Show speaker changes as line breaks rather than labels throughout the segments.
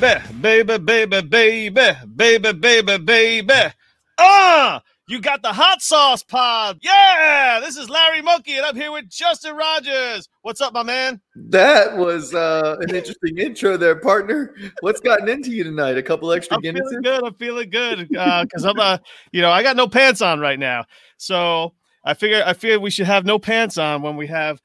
baby, baby, baby, baby, baby, baby. baby. Ah, uh, you got the hot sauce pod. Yeah, this is Larry Monkey, and I'm here with Justin Rogers. What's up, my man?
That was uh, an interesting intro there, partner. What's gotten into you tonight? A couple extra
I'm
Guinnesses?
Feeling good. I'm feeling good because uh, I'm, uh, you know, I got no pants on right now, so I figure I figure we should have no pants on when we have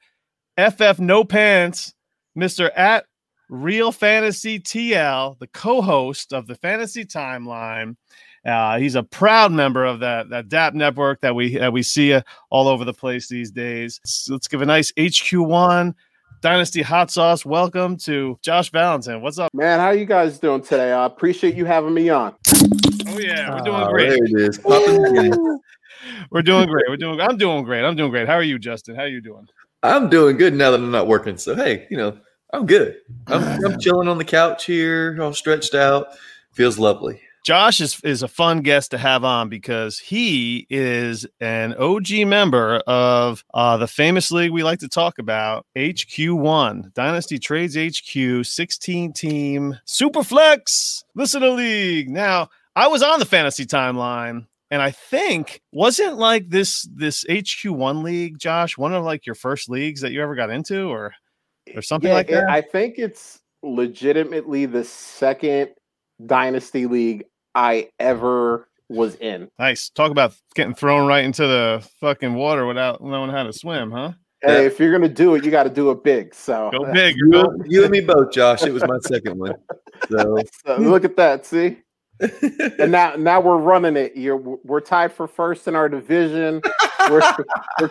FF no pants, Mister at Real Fantasy TL, the co-host of the Fantasy Timeline. Uh, he's a proud member of that that DAP network that we that we see uh, all over the place these days. So let's give a nice HQ1 Dynasty hot sauce welcome to Josh Valentin. What's up?
Man, how you guys doing today? I appreciate you having me on.
Oh yeah, we're doing
Oh,
great.
There it is. Popping the Guinness.
We're doing great. We're doing. I'm doing great. I'm doing great. How are you, Justin? How are you doing?
I'm doing good now that I'm not working. So hey, you know, I'm good. I'm, I'm chilling on the couch here, all stretched out. Feels lovely.
Josh is is a fun guest to have on because he is an OG member of uh, the famous league we like to talk about, HQ1 Dynasty Trades HQ 16 team Superflex Listener League. Now, I was on the fantasy timeline. And I think wasn't like this this HQ1 league, Josh, one of like your first leagues that you ever got into, or or something like that.
I think it's legitimately the second dynasty league I ever was in.
Nice. Talk about getting thrown right into the fucking water without knowing how to swim, huh?
Hey,
Yeah.
if you're gonna do it, you got to do it big. So,
Go big.
You,
Go.
you and me both, Josh. It was my second one. So
so look at that. See, and now now we're running it. You're we're tied for first in our division. We're we're,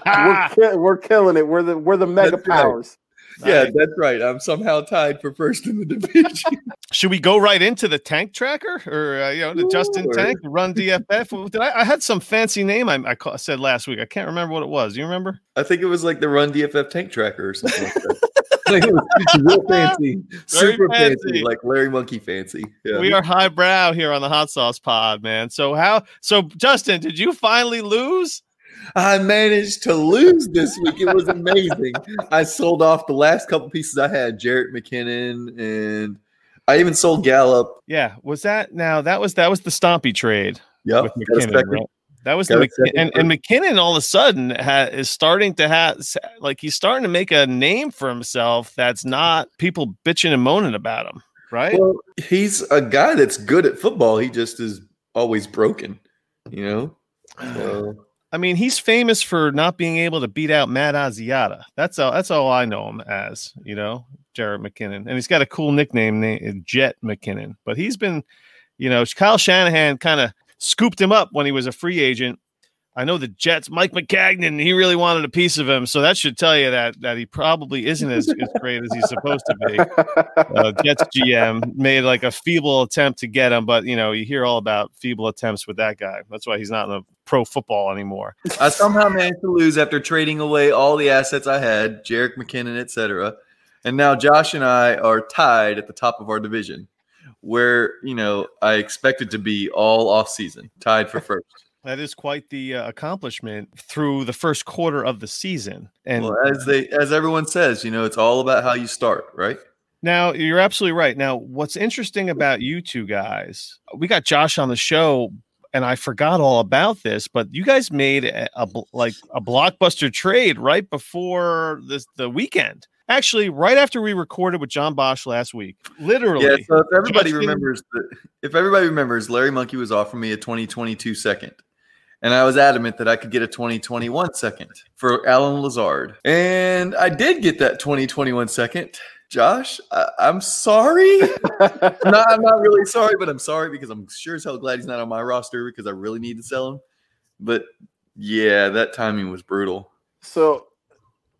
we're, we're killing it. We're the we're the mega
That's right.
powers.
Yeah, that's right. I'm somehow tied for first in the division.
Should we go right into the tank tracker or uh, you know the Justin
Sure.
Tank Run DFF? Did I, I had some fancy name I, I ca- said last week. I can't remember what it was. You remember?
I think it was like the Run DFF tank tracker or something like that. Like, it was real fancy,
Very
super fancy.
fancy.
like Larry Monkey fancy. Yeah.
We are highbrow here on the Hot Sauce Pod, man. So how? So Justin, did you finally lose?
I managed to lose this week. It was amazing. I sold off the last couple pieces I had, Jarrett McKinnon, and I even sold Gallup.
Yeah. Was that now? That was that was the Stompy trade.
Yeah,
with McKinnon. right? That was the
got
McKin- and, and McKinnon all of a sudden ha- is starting to have like he's starting to make a name for himself that's not people bitching and moaning about him, right?
Well, he's a guy that's good at football. He just is always broken, you know? So,
I mean, he's famous for not being able to beat out Matt Asiata. That's all. That's all I know him as. You know, Jared McKinnon, and he's got a cool nickname named Jet McKinnon. But he's been, you know, Kyle Shanahan kind of scooped him up when he was a free agent. I know the Jets, Mike Maccagnan, he really wanted a piece of him, so that should tell you that that he probably isn't as, as great as he's supposed to be. Uh, Jets GM made like a feeble attempt to get him, but you know you hear all about feeble attempts with that guy. That's why he's not in the pro football anymore.
I somehow managed to lose after trading away all the assets I had, Jerick McKinnon, etc. And now Josh and I are tied at the top of our division, where you know I expected to be all off season, tied for first.
That is quite the uh, accomplishment through the first quarter of the season. And
well, as they as everyone says, you know, it's all about how you start, right?
now you're absolutely right. Now, what's interesting about you two guys, we got Josh on the show, and I forgot all about this, but you guys made a, a like a blockbuster trade right before this the weekend. Actually, right after we recorded with John Bosch last week, literally.
Yeah. So if everybody remembers, if everybody remembers, Larry Monkey was offering me a 2022 second, and I was adamant that I could get a 2021 second for Allen Lazard, and I did get that 2021 second. Josh, I, I'm sorry. I'm not, I'm not really sorry, but I'm sorry because I'm sure as hell glad he's not on my roster because I really need to sell him. But yeah, that timing was brutal.
so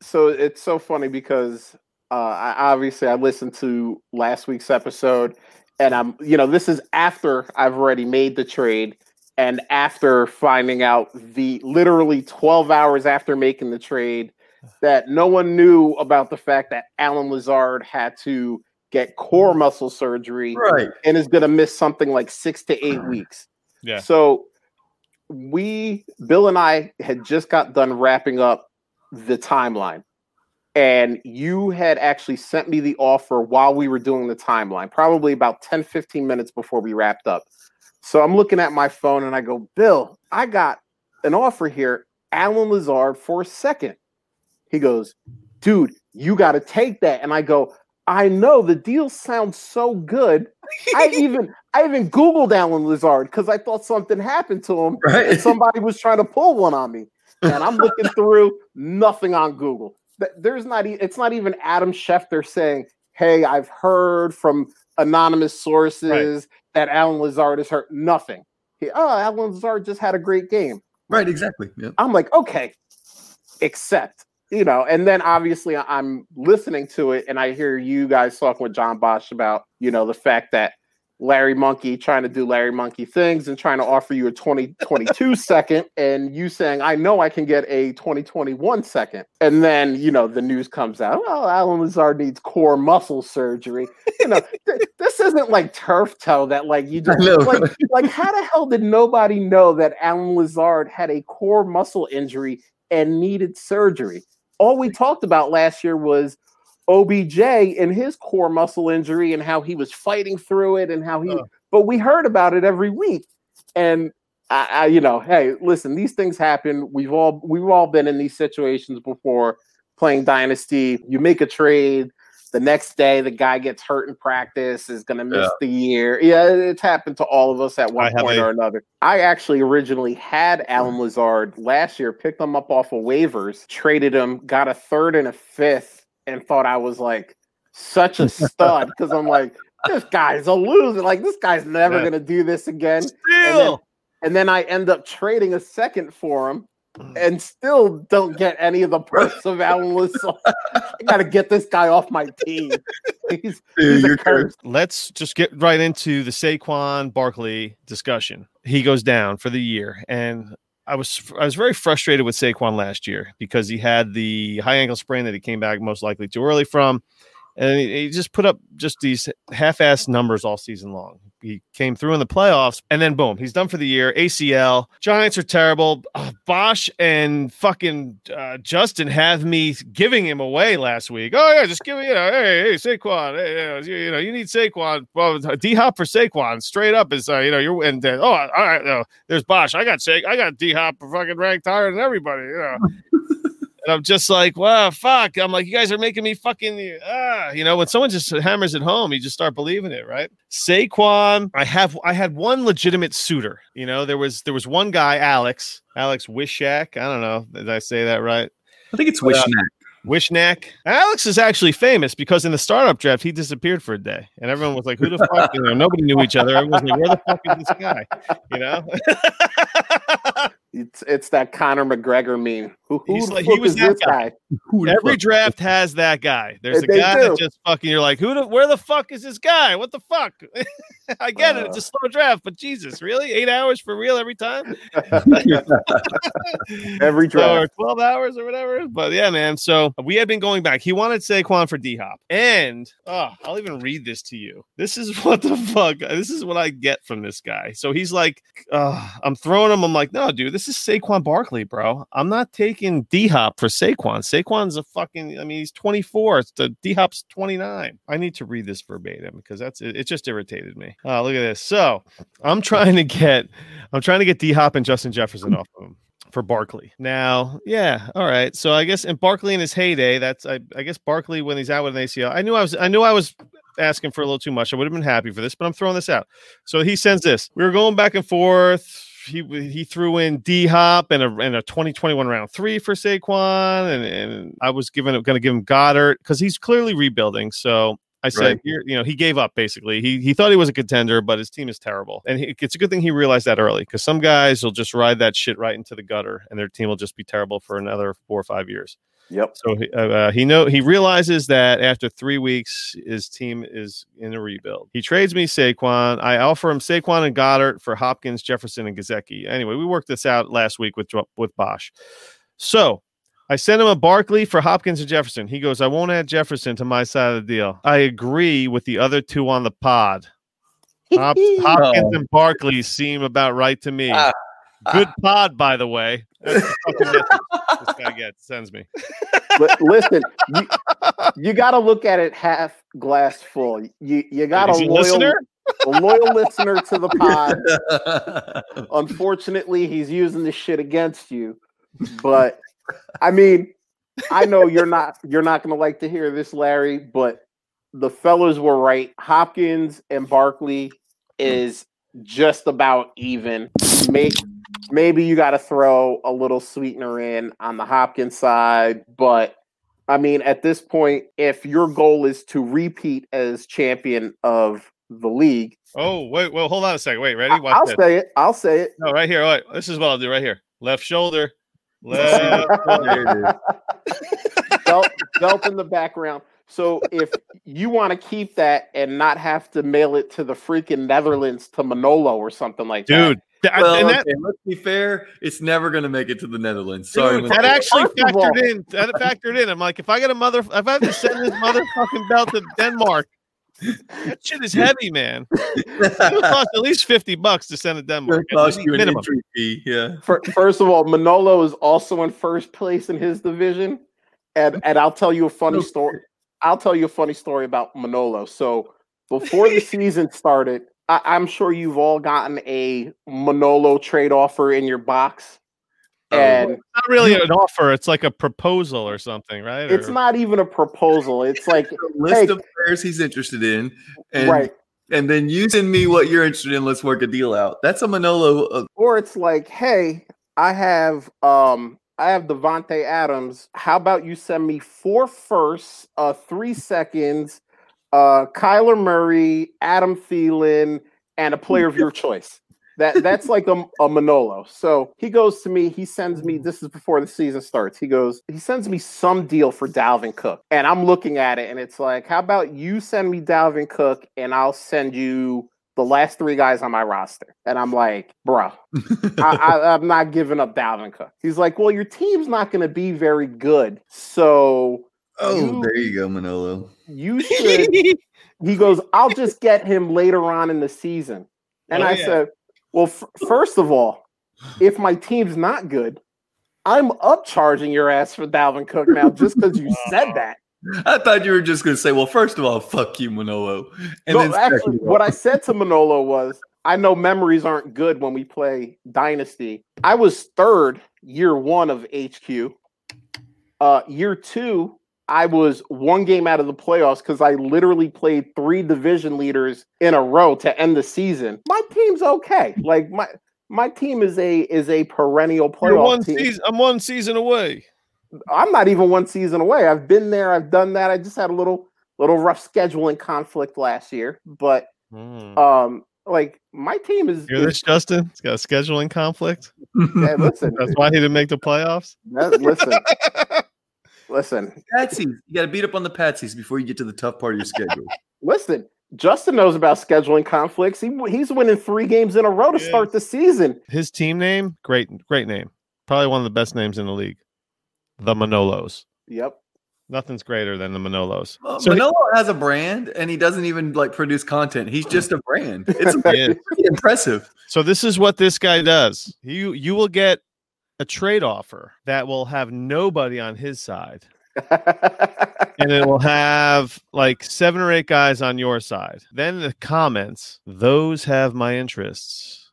so it's so funny because uh I obviously I listened to last week's episode and I'm you know this is after I've already made the trade and after finding out the literally 12 hours after making the trade that no one knew about the fact that Allen Lazard had to get core mm. muscle surgery
Right.
and is going to miss something like 6 to 8 mm. weeks.
Yeah.
So we Bill and I had just got done wrapping up the timeline. and you had actually sent me the offer while we were doing the timeline, probably about 10, 15 minutes before we wrapped up. So I'm looking at my phone and I go, Bill, I got an offer here, Allen Lazard for a second. He goes, dude, you got to take that. And I go, I know the deal sounds so good. I even I even Googled Allen Lazard because I thought something happened to him.
Right.
And somebody was trying to pull one on me. And I'm looking through nothing on Google. There's not it's not even Adam Schefter saying, Hey, I've heard from anonymous sources right. that Allen Lazard is hurt. Nothing. He, oh, Allen Lazard just had a great game.
Right, exactly. Yeah.
I'm like, okay, except you know, and then obviously I'm listening to it and I hear you guys talking with John Bosch about, you know, the fact that Larry Monkey trying to do Larry Monkey things and trying to offer you a 2022 second, and you saying, I know I can get a 2021 second. And then, you know, the news comes out, oh, well, Allen Lazard needs core muscle surgery. You know, th- this isn't like turf toe that like you just like, like how the hell did nobody know that Allen Lazard had a core muscle injury and needed surgery? All we talked about last year was OBJ and his core muscle injury and how he was fighting through it and how he, uh. but we heard about it every week. And I, I, you know, hey, listen, these things happen. We've all we've all been in these situations before playing Dynasty. You make a trade, the next day the guy gets hurt in practice, is going to miss yeah. the year. Yeah, it's happened to all of us at one I point or another. I actually originally had Allen Lazard last year, picked him up off of waivers, traded him, got a third and a fifth, and thought I was like such a stud because I'm like, this guy's a loser. Like this guy's never yeah. going to do this again.
Still. And
then, and then I end up trading a second for him and still don't get any of the perks of Allen Lazard. I got to get this guy off my team. He's, he's a curse.
Let's just get right into the Saquon Barkley discussion. He goes down for the year, and I was I was very frustrated with Saquon last year because he had the high ankle sprain that he came back most likely too early from, and he, he just put up just these half-ass numbers all season long he came through in the playoffs, and then boom, he's done for the year. ACL. Giants are terrible. Uh, Bosch and fucking uh, Justin have me giving him away last week. Oh yeah, just give me, you know, hey, hey, Saquon, hey, you, you know, you need Saquon. Well, D Hop for Saquon, straight up is, uh, you know, you're and uh, oh, all right, no, there's Bosch. I got Sa- I got D Hop for fucking ranked higher than everybody, you know. And I'm just like, wow, fuck. I'm like, you guys are making me fucking, ah, you know, when someone just hammers it home, you just start believing it, right? Saquon, I have, I had one legitimate suitor. You know, there was, there was one guy, Alex, Alex Wishak. I don't know. Did I say that right?
I think it's Wishnak. Uh,
Wishnak. Alex is actually famous because in the startup draft he disappeared for a day, and everyone was like, "Who the fuck?" You know, nobody knew each other. Everyone was like, "Where the fuck is this guy?" You know.
It's it's that Conor McGregor meme. Who, who
He's like, he was that guy. guy? Every draft has that guy. There's a guy do. that just fucking. You're like, who? The, where the fuck is this guy? What the fuck? I get uh, it. It's a slow draft, but Jesus, really? Eight hours for real every time?
every draft,
so, twelve hours or whatever. But yeah, man. So we had been going back. He wanted Saquon for D Hop, and oh, I'll even read this to you. This is what the fuck. This is what I get from this guy. So he's like, uh, I'm throwing him. I'm like, no, dude, this is Saquon Barkley, bro. I'm not taking D Hop for Saquon. Saquon's a fucking, I mean, he's 24. It's the D Hop's 29. I need to read this verbatim because that's it, it just irritated me. Oh, look at this. So I'm trying to get, I'm trying to get D Hop and Justin Jefferson off of him for Barkley. Now, yeah, all right. So I guess in Barkley in his heyday, that's I, I guess Barkley when he's out with an ACL. I knew I was I knew I was asking for a little too much. I would have been happy for this, but I'm throwing this out. So he sends this. We were going back and forth he he threw in D Hop and a and a 2021 round three for Saquon, and, and I was giving going to give him Goedert because he's clearly rebuilding. So I said, right. you know, he gave up basically. He he thought he was a contender, but his team is terrible, and he, it's a good thing he realized that early because some guys will just ride that shit right into the gutter, and their team will just be terrible for another four or five years.
Yep.
So uh, uh, he know he realizes that after three weeks, his team is in a rebuild. He trades me Saquon. I offer him Saquon and Goedert for Hopkins, Jefferson, and Gesicki. Anyway, we worked this out last week with with Bosch. So I sent him a Barkley for Hopkins and Jefferson. He goes, I won't add Jefferson to my side of the deal. I agree with the other two on the pod. Hop- Hopkins and Barkley seem about right to me. Uh, Good pod, by the way. this guy gets sends me.
But listen, you, you got to look at it half glass full. You you got a
Is he a
loyal
listener?
a loyal listener to the pod. Unfortunately, he's using this shit against you. But I mean, I know you're not you're not gonna like to hear this, Larry, but the fellas were right. Hopkins and Barkley is just about even. May, maybe you got to throw a little sweetener in on the Hopkins side, but I mean, at this point, if your goal is to repeat as champion of the league,
Oh, wait, well, hold on a second. Wait, ready?
I-
Watch
I'll
this.
say it. I'll say it.
No, right here. Wait, this is what I'll do right here. Left shoulder. Left.
There it is.
belt, belt in the background. So if you want to keep that and not have to mail it to the freaking Netherlands to Manolo or something like that.
Dude, th-
Well,
and that,
okay, let's be fair. It's never going to make it to the Netherlands. Sorry,
dude, that actually
First of all-
factored in. That factored in. I'm like, if I get a mother, if I have to send this motherfucking belt to Denmark, that shit is heavy, man. It would cost at least fifty bucks to send to Denmark.
It'll cost
least
you an
minimum.
entry fee. Yeah.
that. First of all, Manolo is also in first place in his division, and and I'll tell you a funny story. I'll tell you a funny story about Manolo. So before the season started, I, I'm sure you've all gotten a Manolo trade offer in your box,
Oh,
and
It's not really an offer. It's like a proposal or something, right?
it's
Or-
not even a proposal. It's like
a list
Hey.
of players he's interested in, and
right.
and then you send me what you're interested in. Let's work a deal out. That's a Manolo. Uh,
or it's like, hey, I have um I have Davante Adams. How about you send me four firsts, uh three seconds, uh Kyler Murray, Adam Thielen, and a player of your choice. That that's like a, a Manolo. So he goes to me, he sends me, this is before the season starts. He goes, he sends me some deal for Dalvin Cook. And I'm looking at it and it's like, how about you send me Dalvin Cook and I'll send you the last three guys on my roster. And I'm like, bro, I, I, I'm not giving up Dalvin Cook. He's like, well, your team's not going to be very good. So
oh,
You-
there you go, Manolo.
you should. he goes, I'll just get him later on in the season. And
Oh,
I
yeah.
said, well, f- first of all, if my team's not good, I'm upcharging your ass for Dalvin Cook now just because you said that.
I thought you were just going to say, well, first of all, fuck you, Manolo. And
no,
then
actually, what I said to Manolo was, I know memories aren't good when we play Dynasty. I was third year one of HQ. Uh, year two, I was one game out of the playoffs because I literally played three division leaders in a row to end the season. My team's okay. Like my my team is a is a perennial
You're
playoff
one
team.
season, I'm one season away.
I'm not even one season away. I've been there. I've done that. I just had a little little rough scheduling conflict last year, but
Hmm.
um like my team is,
Hear
is
this, Justin? He's got a scheduling conflict.
hey, listen
That's why he didn't make the playoffs.
that- listen listen
Patsies. You got to beat up on the Patsies before you get to the tough part of your schedule.
listen justin knows about scheduling conflicts he, he's winning three games in a row to
Yeah.
start the season
His team name, great, great name. Probably one of the best names in the league. The Manolos.
yep
Nothing's greater than the Manolos.
Well,
So he-
Manolo has a brand, and he doesn't even like produce content. He's just a brand. It's
Yeah.
pretty impressive.
So this is what this guy does. You you will get a trade offer that will have nobody on his side. and it will have like seven or eight guys on your side. Then the comments, those have my interests.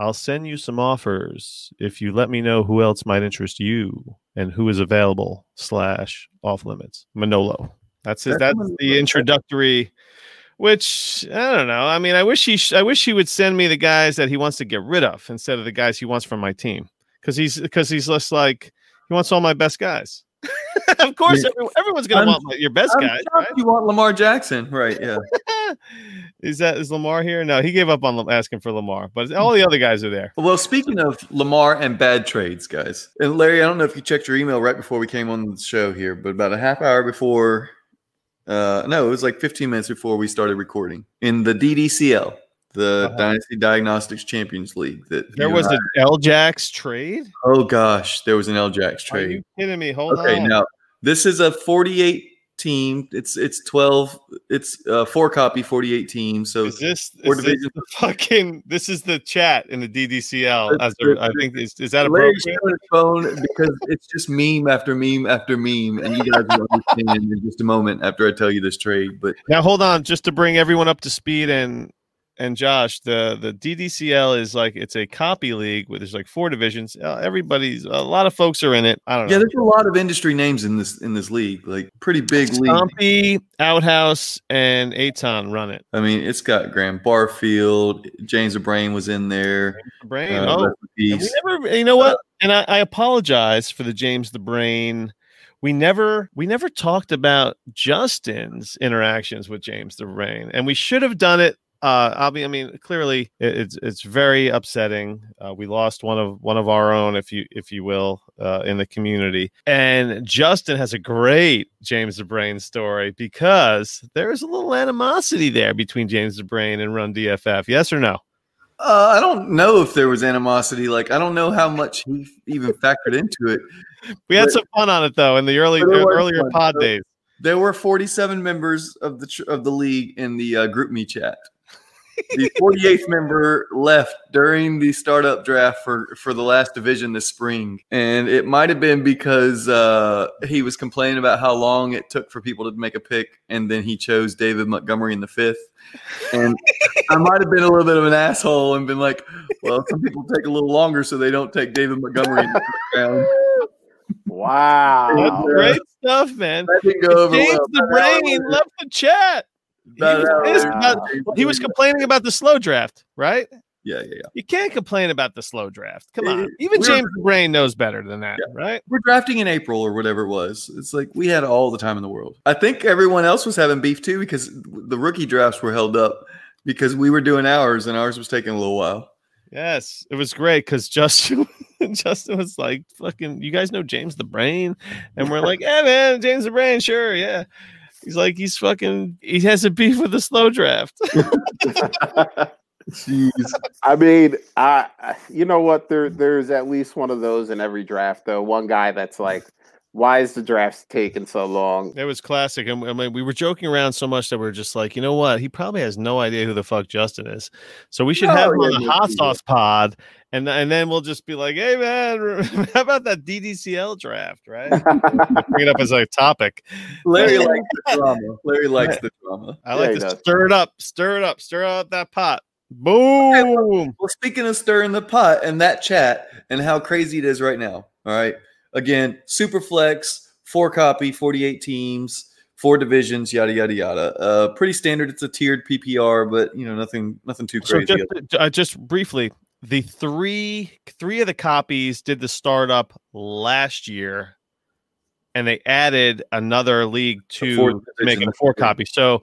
I'll send you some offers if you let me know who else might interest you and who is available slash off limits. Manolo. That's his,
That's
the introductory. Which I don't know. I mean, I wish he sh- I wish he would send me the guys that he wants to get rid of instead of the guys he wants from my team. Because he's because he's just like he wants all my best guys. of course,
Yeah.
every, everyone's gonna
I'm-
want my, your best
I'm
guys, right?
You want Lamar Jackson, right? Yeah.
is that is Lamar here? No, he gave up on asking for Lamar, but all the other guys are there.
Well, speaking of Lamar and bad trades, guys, and Larry, I don't know if you checked your email right before we came on the show here, but about a half hour before, uh, no, it was like 15 minutes before we started recording in the DDCL, the
Uh-huh.
Dynasty Diagnostics Champions League. That
There was an L Jax trade.
Oh gosh, there was an L Jax
Are
trade.
you kidding me? Hold
Okay,
on.
now this is a 48 team. It's it's twelve. It's uh, four copy, forty eight teams. So
Is this, is this the fucking? This is the chat in the DDCL. As a, I think is, is that appropriate?
phone because it's just meme after meme after meme, and you guys will understand in just a moment after I tell you this trade. But
Now hold on, just to bring everyone up to speed and and Josh, the the DDCL is like it's a copy league where there's like four divisions. Uh, everybody's a lot of folks are in it. I don't
yeah, there's a lot of industry names in this in this league, like pretty big league.
Stompy, Outhouse, and Aton run it.
I mean, it's got Graham Barfield, James the Brain was in there.
Brain.
Uh,
oh,
rest in
And
peace.
we never, you know what? And I, I apologize for the James the Brain. We never, we never talked about Justin's interactions with James the Brain, and we should have done it. Uh, I'll be, I mean, clearly, it, it's it's very upsetting. Uh, we lost one of one of our own, if you if you will, uh, in the community. And Justin has a great James the Brain story because there is a little animosity there between James the Brain and Run DFF. Yes or no?
Uh, I don't know if there was animosity. Like, I don't know how much he even factored into it.
We had
But-
some fun on it though in the early earlier pod
So-
days.
There were 47 members of the tr- of the league in the uh, GroupMe chat. The 48th member left during the startup draft for for the last division this spring, and it might have been because uh, he was complaining about how long it took for people to make a pick, and then he chose David Montgomery in the fifth. And I might have been a little bit of an asshole and been like, "Well, some people take a little longer, so they don't take David Montgomery in the first round."
Wow.
That's great stuff, man.
That didn't go over
James
well.
the Brain left the chat. He was
an hour
pissed
later,
about- He was complaining about the slow draft, right?
Yeah, yeah, yeah.
You can't complain about the slow draft. Come on. Even
we're-
James the Brain knows better than that, right?
We're drafting in April or whatever it was. It's like we had all the time in the world. I think everyone else was having beef too because the rookie drafts were held up because we were doing ours and ours was taking a little while.
Yes, it was great because Justin Justin was like, "Fucking, you guys know James the Brain," and we're like, "Yeah, man, James the Brain, sure, yeah." He's like, he's fucking, he has a beef with the slow draft.
Jeez.
I mean, I you know what? There there's at least one of those in every draft, though. One guy that's like, why is the draft taking so long?
It was classic, and I mean, we were joking around so much that we are just like, you know what? He probably has no idea who the fuck Justin is, so we should
No,
have him on the hot
yeah.
sauce pod, and and then we'll just be like, hey man, how about that DDCL draft, right? Bring it up as a topic.
Larry likes the drama. Larry likes the drama.
I like
he
to stir it up, stir it up, stir up that pot. Boom!
Well, speaking of stirring the pot and that chat and how crazy it is right now. All right. Again, super flex, four copy, 48 teams, four divisions, yada yada yada. Uh pretty standard. It's a tiered PPR, but you know, nothing nothing too
So
crazy.
just, uh, just briefly, the three three of the copies did the startup last year, and they added another league to make it a four copy. So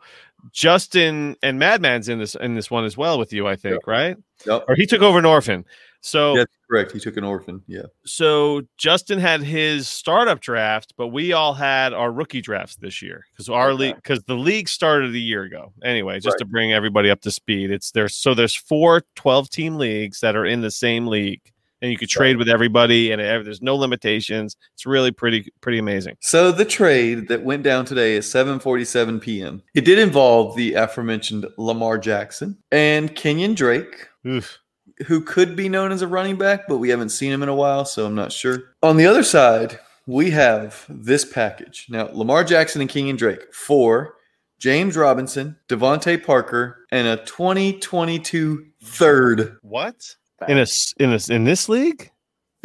Justin and Madman's in this in this one as well with you, I think, right?
Yep.
Or he took over an orphan. So
That's correct. He took an orphan. Yeah.
so Justin had his startup draft, but we all had our rookie drafts this year because our
Okay.
league because the league started a year ago. Anyway, just
Right.
to bring everybody up to speed, it's there. so there's four 12 team leagues that are in the same league, and you could trade with everybody, and ev- there's no limitations. It's really pretty pretty amazing.
So the trade that went down today is 7:47 p.m. It did involve the aforementioned Lamar Jackson and Kenyan Drake,
Oof.
Who could be known as a running back, but we haven't seen him in a while, so I'm not sure. On the other side, we have this package. Now, Lamar Jackson and Kenyan Drake for James Robinson, DeVante Parker, and a 2022 third
What in a s- in a, in this league?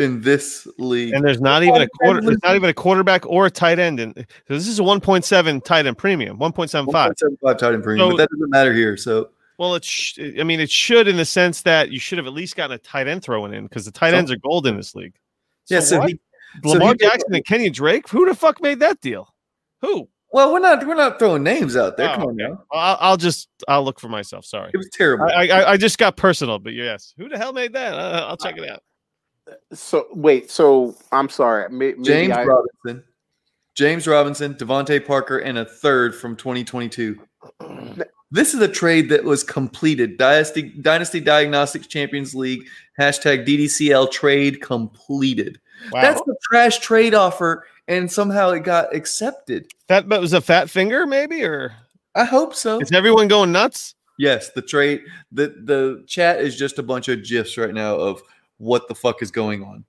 in this league.
And there's not even a quarter. There's not even a quarterback or a tight end. And so this is a 1.7 tight end premium, 1.75.
1.75 tight end premium,
So-
but that doesn't matter here. So
Well, it's sh- I mean, it should in the sense that you should have at least gotten a tight end thrown in because the tight
So-
ends are gold in this league.
yeah, so
what?
he so
Lamar
he-
Jackson and Kenny Drake. Who the fuck made that deal? Who?
Well, we're not we're not throwing names out there.
Oh,
Come on
okay.
now.
I'll, I'll just I'll look for myself. Sorry,
It was terrible.
I, I I just got personal, but yes, who the hell made that? Uh, I'll check it out.
So wait, so I'm sorry. Maybe
James
I,
Robinson, James Robinson, DeVante Parker, and a third from 2022. This is a trade that was completed. Dynasty Dynasty Diagnostics Champions League hashtag DDCL trade completed.
Wow.
That's the trash trade offer and somehow it got accepted.
That was a fat finger, maybe, or
I hope so.
is everyone going nuts?
Yes, the trade the the chat is just a bunch of gifs right now of what the fuck is going on.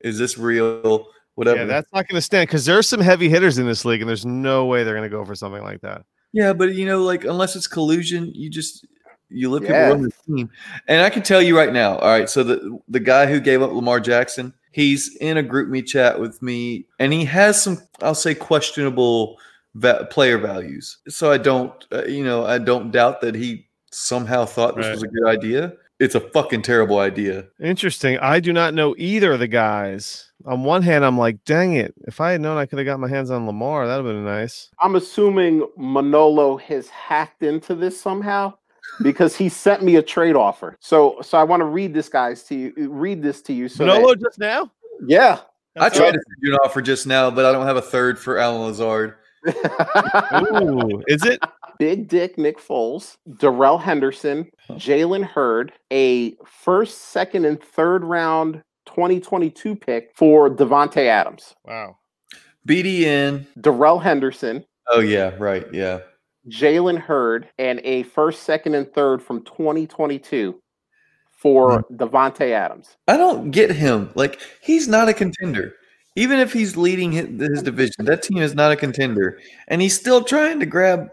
Is this real? Whatever.
Yeah, that's not going to stand because there's some heavy hitters in this league, and there's no way they're going to go for something like that.
Yeah, but you know, like unless it's collusion, you just you let
Yeah.
people on the team. And I can tell you right now. All right, so the the guy who gave up Lamar Jackson, he's in a GroupMe chat with me, and he has some, I'll say, questionable va- player values. So I don't, uh, you know, I don't doubt that he somehow thought this
Right.
was a good idea. It's a fucking terrible idea.
Interesting. I do not know either of the guys. On one hand, I'm like, dang it. If I had known I could have got my hands on Lamar, that would have been nice.
I'm assuming Manolo has hacked into this somehow because he sent me a trade offer. So so I want to read this guys to you read this to you. So that-
Manolo just now?
yeah.
I tried
all-
to send you an offer just now, but I don't have a third for Allen Lazard.
Ooh, is it?
Big Dick Nick Foles, Darrell Henderson, Jalen Hurd, a first, second, and third round 2022 pick for Davante Adams.
Wow.
BDN.
Darrell Henderson,
Oh yeah, right. Yeah.
Jalen Hurd, and a first, second, and third from 2022 for hmm. Davante Adams.
I don't get him. Like he's not a contender. Even if he's leading his, his division, that team is not a contender, and he's still trying to grab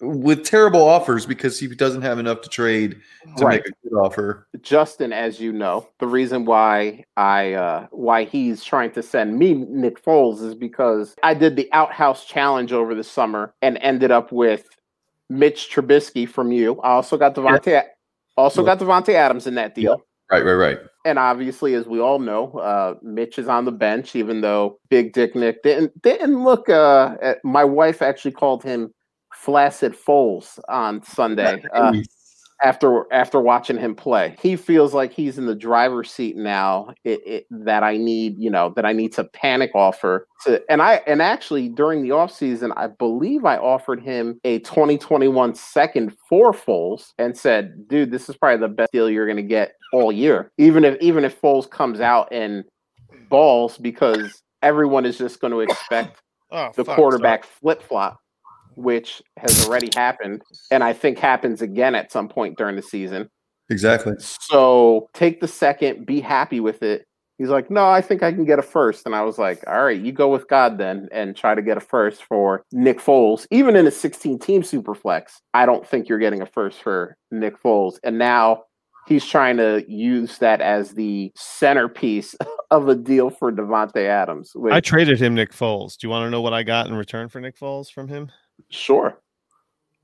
with terrible offers because he doesn't have enough to trade to
Right.
make a good offer.
Justin, as you know, the reason why I uh why he's trying to send me Nick Foles is because I did the outhouse challenge over the summer and ended up with Mitch Trubisky from you. I also got Devontae also got Davante Adams in that deal.
Right, right, right.
And obviously, as we all know, uh, Mitch is on the bench, even though Big Dick Nick didn't didn't look. Uh, at, my wife actually called him Flaccid Foles on Sunday. Uh, after after watching him play. He feels like he's in the driver's seat now. It, it, that I need, you know, that I need to panic offer to. And I and actually during the offseason, I believe I offered him a 2021 second for Foles and said, "Dude, this is probably the best deal you're going to get all year. Even if even if Foles comes out and balls because everyone is just going to expect
Oh,
the quarterback flip flop, which has already happened, and I think happens again at some point during the season.
Exactly.
So take the second, be happy with it. He's like, no, I think I can get a first. And I was like, all right, you go with God then and try to get a first for Nick Foles. Even in a 16 team super flex, I don't think you're getting a first for Nick Foles. And now he's trying to use that as the centerpiece of a deal for Davante Adams. Which,
I traded him Nick Foles. Do you want to know what I got in return for Nick Foles from him?
Sure.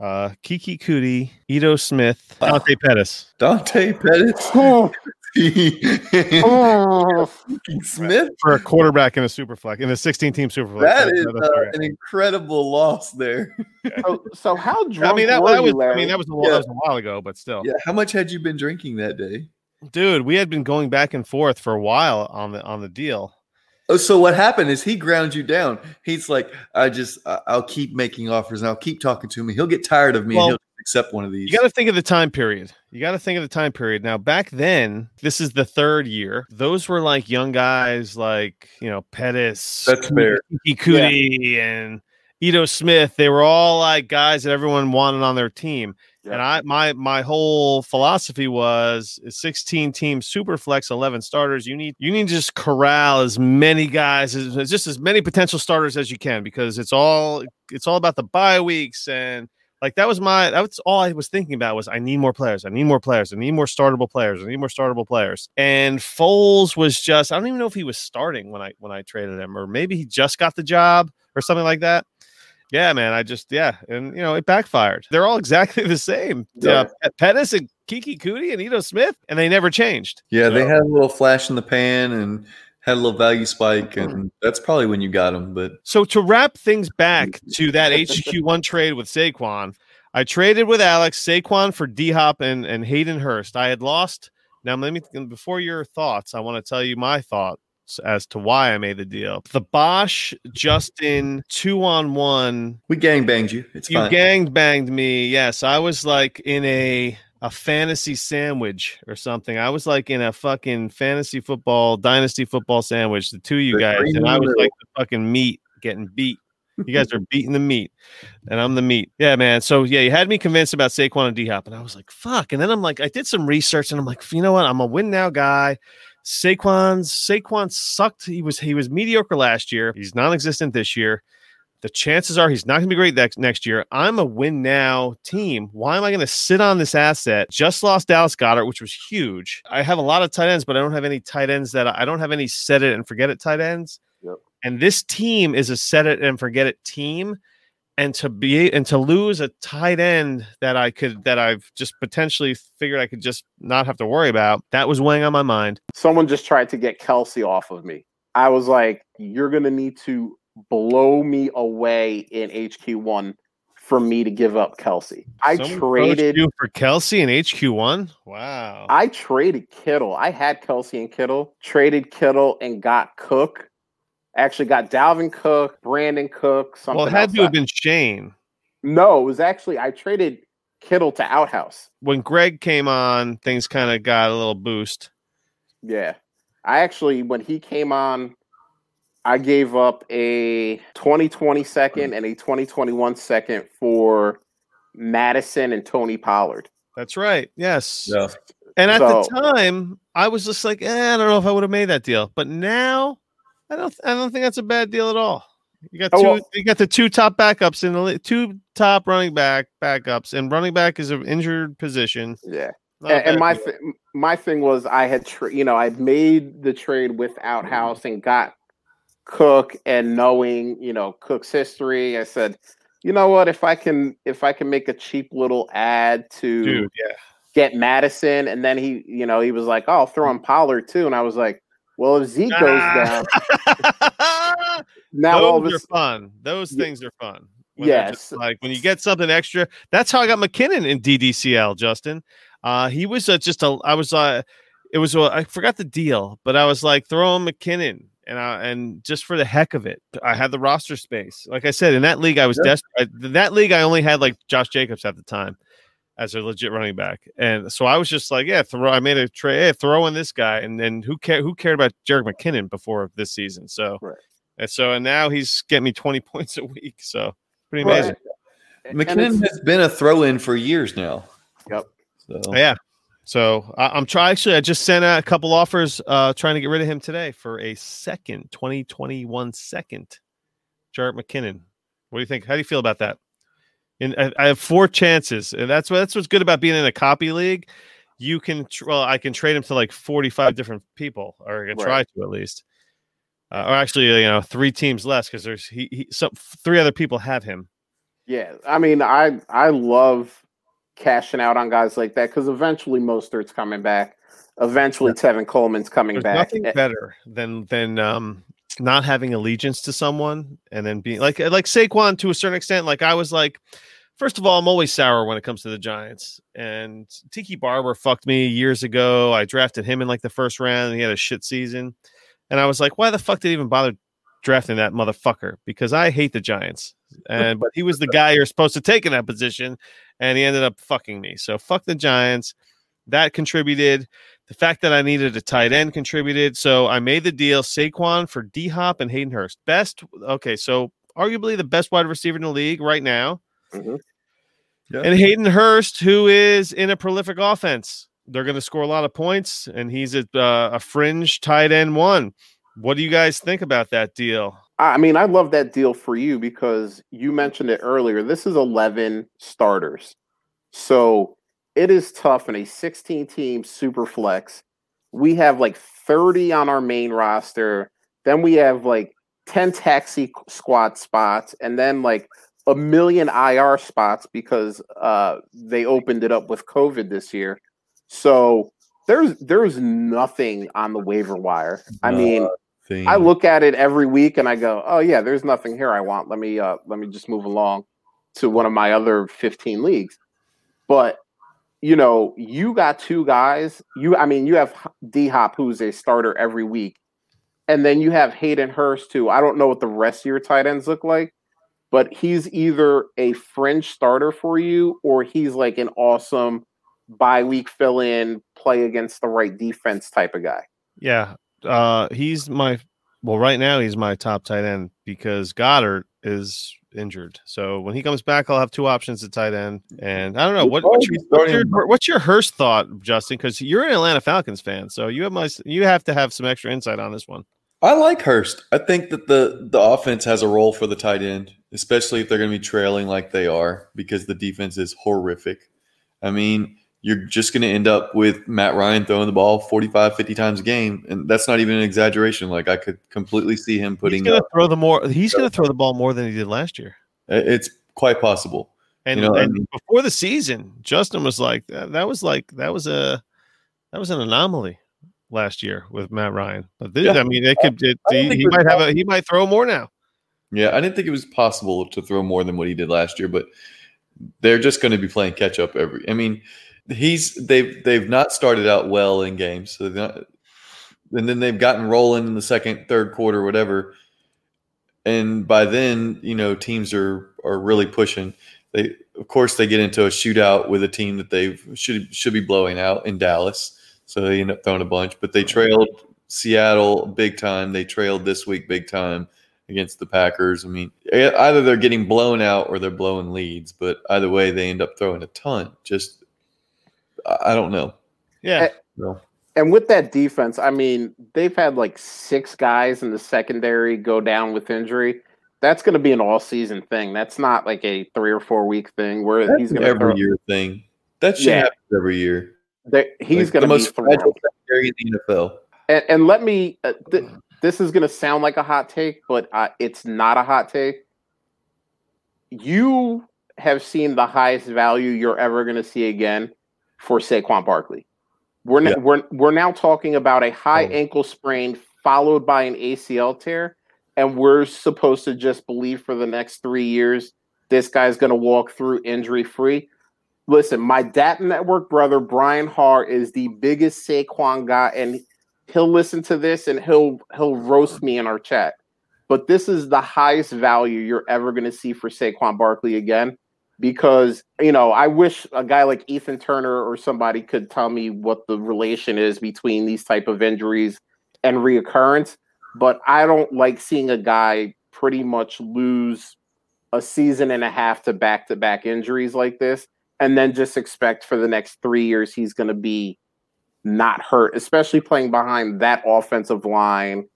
Uh, Keke Coutee, Ito Smith, Dante Pettis.
Dante Pettis,
Oh,
Smith.
for a quarterback in a super flex in a 16 team super flex. That's-
uh, an incredible loss there.
so, so how drunk
I mean that,
were
that
you,
was I mean that was, a,
Yeah.
that was a while ago, but still,
Yeah. How much had you been drinking that day?
dude, we had been going back and forth for a while on the on the deal.
Oh, so what happened is he ground you down. He's like, I just, I'll keep making offers and I'll keep talking to me. He'll get tired of me
Well,
and he'll accept one of these.
You got to think of the time period. You got to think of the time period. Now, back then, this is the third year. Those were like young guys, like you know Pettis,
That's fair.
Coutee, and Ito Smith. They were all like guys that everyone wanted on their team. And I my my whole philosophy was 16 team super flex 11 starters. You need you need to just corral as many guys as, just as many potential starters as you can because it's all it's all about the bye weeks and like that was my that's all I was thinking about was I need more players. I need more players. I need more startable players. I need more startable players. And Foles was just I don't even know if he was starting when I when I traded him or maybe he just got the job or something like that yeah, man. I just yeah, and you know it backfired. They're all exactly the same.
Yeah.
Uh, Pettis and Keke Coutee and Ito Smith, and they never changed.
yeah, they had a little flash in the pan and had a little value spike. And that's probably when you got them. But
So to wrap things back to that HQ one trade with Saquon, I traded with Alex Saquon for D Hop and and Hayden Hurst. I had lost. Now let me before your thoughts, I want to tell you my thoughts as to why I made the deal. The Bosch Justin two on one
we gang banged you. It's
you
fine.
gang banged me. Yes, I was like in a a fantasy sandwich or something. I was like in a fucking fantasy football, dynasty football sandwich, the two of you
The
guys, and I was like the fucking meat getting beat. You guys are beating the meat, and I'm the meat. Yeah, man. So yeah, you had me convinced about Saquon and D Hop, and I was like, fuck. And then I'm like, I did some research, and I'm like, you know what? I'm a win now guy. Saquon's Saquon sucked. He was he was mediocre last year. He's non-existent this year. The chances are he's not going to be great next next year. I'm a win now team. Why am I going to sit on this asset? Just lost Dallas Goedert, which was huge. I have a lot of tight ends, but I don't have any tight ends that I don't have any set it and forget it tight ends.
Yep.
And this team is a set it and forget it team. And to be and to lose a tight end that I could that I've just potentially figured I could just not have to worry about, that was weighing on my mind.
Someone just tried to get Kelce off of me. I was like, you're gonna need to blow me away in HQ1 for me to give up Kelce. I
Someone
traded
you for Kelce in HQ1. Wow.
I traded Kittle. I had Kelce and Kittle, traded Kittle and got Cook. Actually got Dalvin Cook, Brandon Cook, something.
well, it had
else.
to have been Shane.
No, it was actually I traded Kittle to Outhouse.
When Greg came on, things kind of got a little boost.
Yeah. I actually when he came on, I gave up a 2020 second and a 2021 second for Mattison and Tony Pollard.
That's right. Yes.
Yeah.
And at the time, I was just like, eh, I don't know if I would have made that deal. But now, I don't. I don't think that's a bad deal at all. You got oh, two.
Oh, well-
you got the two top backups in the two top running back backups, and running back is an injured position.
Yeah.
Not
and, and my th- my thing was I had tra- you know I'd made the trade with House and got Cook and knowing you know Cook's history, I said, you know what if I can if I can make a cheap little ad to
dude, yeah.
get Mattison, and then he you know he was like, oh, I'll throw in Pollard too, and I was like, well if Zeke goes down, now all of a
are fun. Those
Ye-
things are fun. When
Yes.
like when you get something extra. That's how I got McKinnon in DDCL. Justin, uh, he was uh, just a. I was. Uh, it was. Uh, I forgot the deal, but I was like throwing McKinnon. And I, and just for the heck of it, I had the roster space. Like I said, in that league, I was
Yeah.
desperate. In that league, I only had like Josh Jacobs at the time as a legit running back, and so I was just like, yeah, throw. I made a trade, hey, throw in this guy, and then who care? Who cared about Jared McKinnon before this season? So,
Right.
and so and now he's getting me twenty points a week. So pretty
Right.
amazing.
and
McKinnon has been a throw-in for years now.
Yep.
So
Yeah. So I, I'm trying. Actually, I just sent out a couple offers, uh, trying to get rid of him today for a second, 2021 second, Jarrett McKinnon. What do you think? How do you feel about that? And I, I have four chances, and that's what that's what's good about being in a copy league. You can, tr- well, I can trade him to like 45 different people, or I can try
Right.
to at least. Uh, or actually, you know, three teams less because there's he, he some three other people have him.
Yeah, I mean, I I love cashing out on guys like that because eventually Mostert's coming back. Eventually, Tevin Coleman's coming
There's
back.
nothing
Eh,
better than than um not having allegiance to someone and then being like like Saquon to a certain extent. Like I was like, first of all, I'm always sour when it comes to the Giants. And Tiki Barber fucked me years ago. I drafted him in like the first round and he had a shit season. And I was like, why the fuck did he even bother drafting that motherfucker? Because I hate the Giants. And but he was the guy you're supposed to take in that position, and he ended up fucking me. So fuck the Giants. That contributed. The fact that I needed a tight end contributed. So I made the deal Saquon for D Hop and Hayden Hurst. Best, okay, so arguably the best wide receiver in the league right now.
Mhm.
Yeah.
And Hayden Hurst, who is in a prolific offense. They're going to score a lot of points, and he's a, uh, a fringe tight end one. What do you guys think about that deal?
I mean, I love that deal for you because you mentioned it earlier. This is 11 starters. So it is tough in a 16 team super flex. We have like 30 on our main roster. Then we have like 10 taxi squad spots and then like a million IR spots because uh, they opened it up with COVID this year. So there's there's nothing on the waiver wire. I mean. I look at it every week and I go, "Oh yeah, there's nothing here I want. Let me uh let me just move along to one of my other 15 leagues." But you know, you got two guys. You I mean, you have D Hop who's a starter every week. And then you have Hayden Hurst who I don't know what the rest of your tight ends look like, but he's either a fringe starter for you or he's like an awesome bye week fill in, play against the right defense type of guy.
Yeah, uh, he's my well right now. He's my top tight end because Goedert is injured. So when he comes back, I'll have two options at tight end. And I don't know what, what's, your, what's, your, what's your Hurst thought, Justin? Because you're an Atlanta Falcons fan, so you have my you have to have some extra insight on this one.
I like Hurst. I think that the the offense has a role for the tight end, especially if they're going to be trailing like they are, because the defense is horrific. I mean, you're just going to end up with Matt Ryan throwing the ball 45, 50 times a game. And that's not even an exaggeration. Like I could completely see him putting
He's going to throw the more he's going to throw the ball more than he did last year.
It's quite possible.
And, you know, and I mean, before the season, Justin was like that, that was like that was a that was an anomaly last year with Matt Ryan. But this, yeah. I mean, it could it, he, he might have a he might throw more now.
Yeah, I didn't think it was possible to throw more than what he did last year, but they're just going to be playing catch up every. I mean, he's they've they've not started out well in games, so not, and then they've gotten rolling in the second, third quarter, whatever. And by then, you know, teams are are really pushing. They of course they get into a shootout with a team that they should should be blowing out in Dallas, so they end up throwing a bunch. But they trailed Seattle big time. They trailed this week big time against the Packers. I mean, either they're getting blown out or they're blowing leads, but either way, they end up throwing a ton. Just I don't know.
Yeah.
And, and with that defense, I mean, they've had like six guys in the secondary go down with injury. That's going to be an all season thing. That's not like a three or four week thing where
That's
he's going
to every throw. year thing. That shit yeah. happens every year.
he's like going to
be most fragile secondary in the NFL.
And, and let me. Uh, th- this is going to sound like a hot take, but uh, it's not a hot take. You have seen the highest value you're ever going to see again for Saquon Barkley. We're, yeah. we're, we're now talking about a high oh. ankle sprain followed by an ACL tear. And we're supposed to just believe for the next three years this guy's going to walk through injury free. Listen, my data network brother, Brian Har, is the biggest Saquon guy, and he'll listen to this and he'll he'll roast me in our chat. But this is the highest value you're ever going to see for Saquon Barkley again because you know I wish a guy like Ethan Turner or somebody could tell me what the relation is between these type of injuries and reoccurrence, but I don't like seeing a guy pretty much lose a season and a half to back to back injuries like this and then just expect for the next 3 years he's going to be not hurt, especially playing behind that offensive line,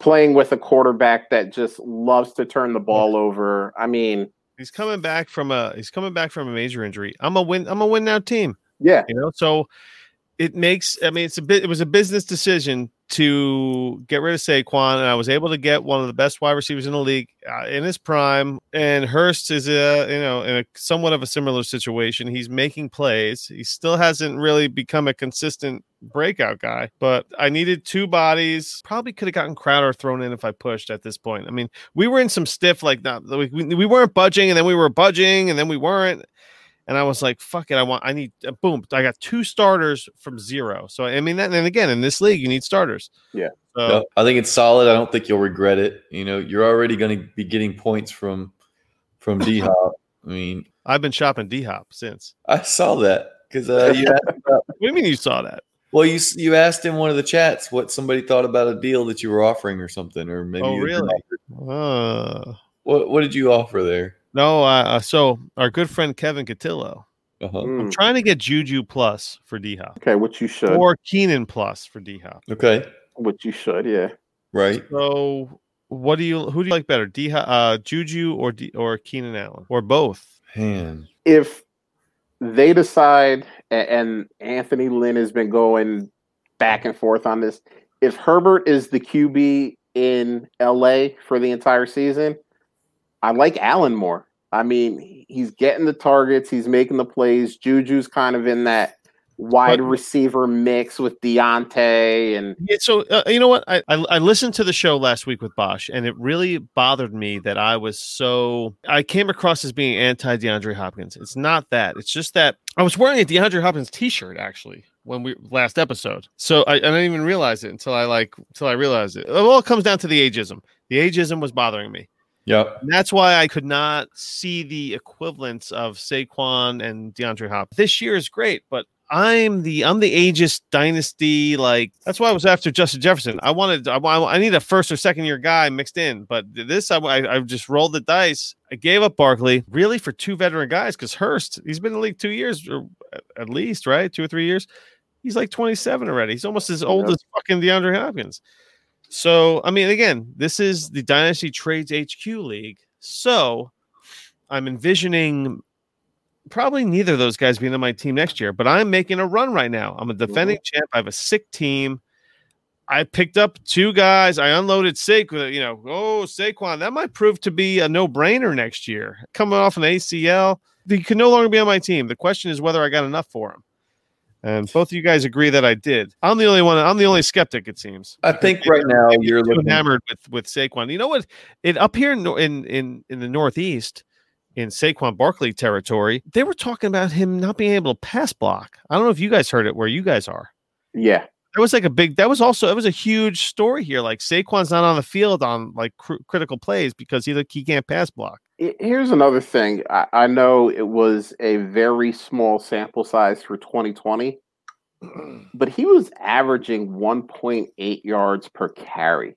playing with a quarterback that just loves to turn the ball over. I mean,
He's coming back from a he's coming back from a major injury. I'm a win. I'm a win now team.
Yeah,
you know. So it makes. I mean, it's a bit. It was a business decision to get rid of Saquon, and I was able to get one of the best wide receivers in the league uh, in his prime. And Hurst is a you know in a somewhat of a similar situation. He's making plays. He still hasn't really become a consistent breakout guy, but I needed two bodies. Probably could have gotten Crowder thrown in if I pushed at this point. I mean, we were in some stiff like that. We, we weren't budging, and then we were budging, and then we weren't and I was like, "Fuck it, I want, I need." Uh, boom! I got two starters from zero. So I mean, that, and again, in this league, you need starters.
Yeah.
So, no, I think it's solid. I don't think you'll regret it. You know, you're already going to be getting points from from D Hop. I mean,
I've been shopping D Hop since.
I saw that because uh, you. About,
what do you mean you saw that?
Well, you you asked in one of the chats what somebody thought about a deal that you were offering or something, or maybe.
Oh, really? Uh,
what What did you offer there?
No, uh, uh, so our good friend Kevin Cotillo. Uh-huh. I'm hmm. trying to get Juju plus for D Hop.
Okay, which you should.
Or Keenan plus for D Hop.
Okay.
Which you should, yeah.
Right.
So, what do you who do you like better, D uh, Juju or D, or Keenan Allen or both?
Man,
if they decide, and Anthony Lynn has been going back and forth on this. If Herbert is the QB in LA for the entire season, I like Allen more. I mean, he's getting the targets, he's making the plays. Juju's kind of in that wide but, receiver mix with Diontae and
yeah, so uh, you know what I, I, I listened to the show last week with Bosch and it really bothered me that I was so I came across as being anti DeAndre Hopkins. It's not that. It's just that I was wearing a DeAndre Hopkins t-shirt actually when we last episode. So I, I didn't even realize it until I like until I realized it. It all comes down to the ageism. The ageism was bothering me.
Yeah.
That's why I could not see the equivalence of Saquon and DeAndre Hop. This year is great, but I'm the I'm the ageist dynasty. Like that's why I was after Justin Jefferson. I wanted I, I need a first or second year guy mixed in, but this I, I, I just rolled the dice. I gave up Barkley really for two veteran guys because Hurst he's been in the league two years or at least right two or three years. He's like 27 already. He's almost as old as fucking DeAndre Hopkins. So I mean, again, this is the Dynasty Trades HQ League. So I'm envisioning probably neither of those guys being on my team next year, but I'm making a run right now. I'm a defending mm-hmm. champ. I have a sick team. I picked up two guys. I unloaded Saquon. You know, oh Saquon, that might prove to be a no-brainer next year. Coming off an ACL, he can no longer be on my team. The question is whether I got enough for him. And both of you guys agree that I did. I'm the only one. I'm the only skeptic. It seems.
I think right now you're looking
enamored with with Saquon. You know what? It up here in in in, in the Northeast in Saquon Barkley territory, they were talking about him not being able to pass block. I don't know if you guys heard it where you guys are.
Yeah.
That was like a big, that was also, it was a huge story here. Like Saquon's not on the field on like cr- critical plays because he, like he can't pass block.
Here's another thing. I, I know it was a very small sample size for 2020, but he was averaging 1.8 yards per carry.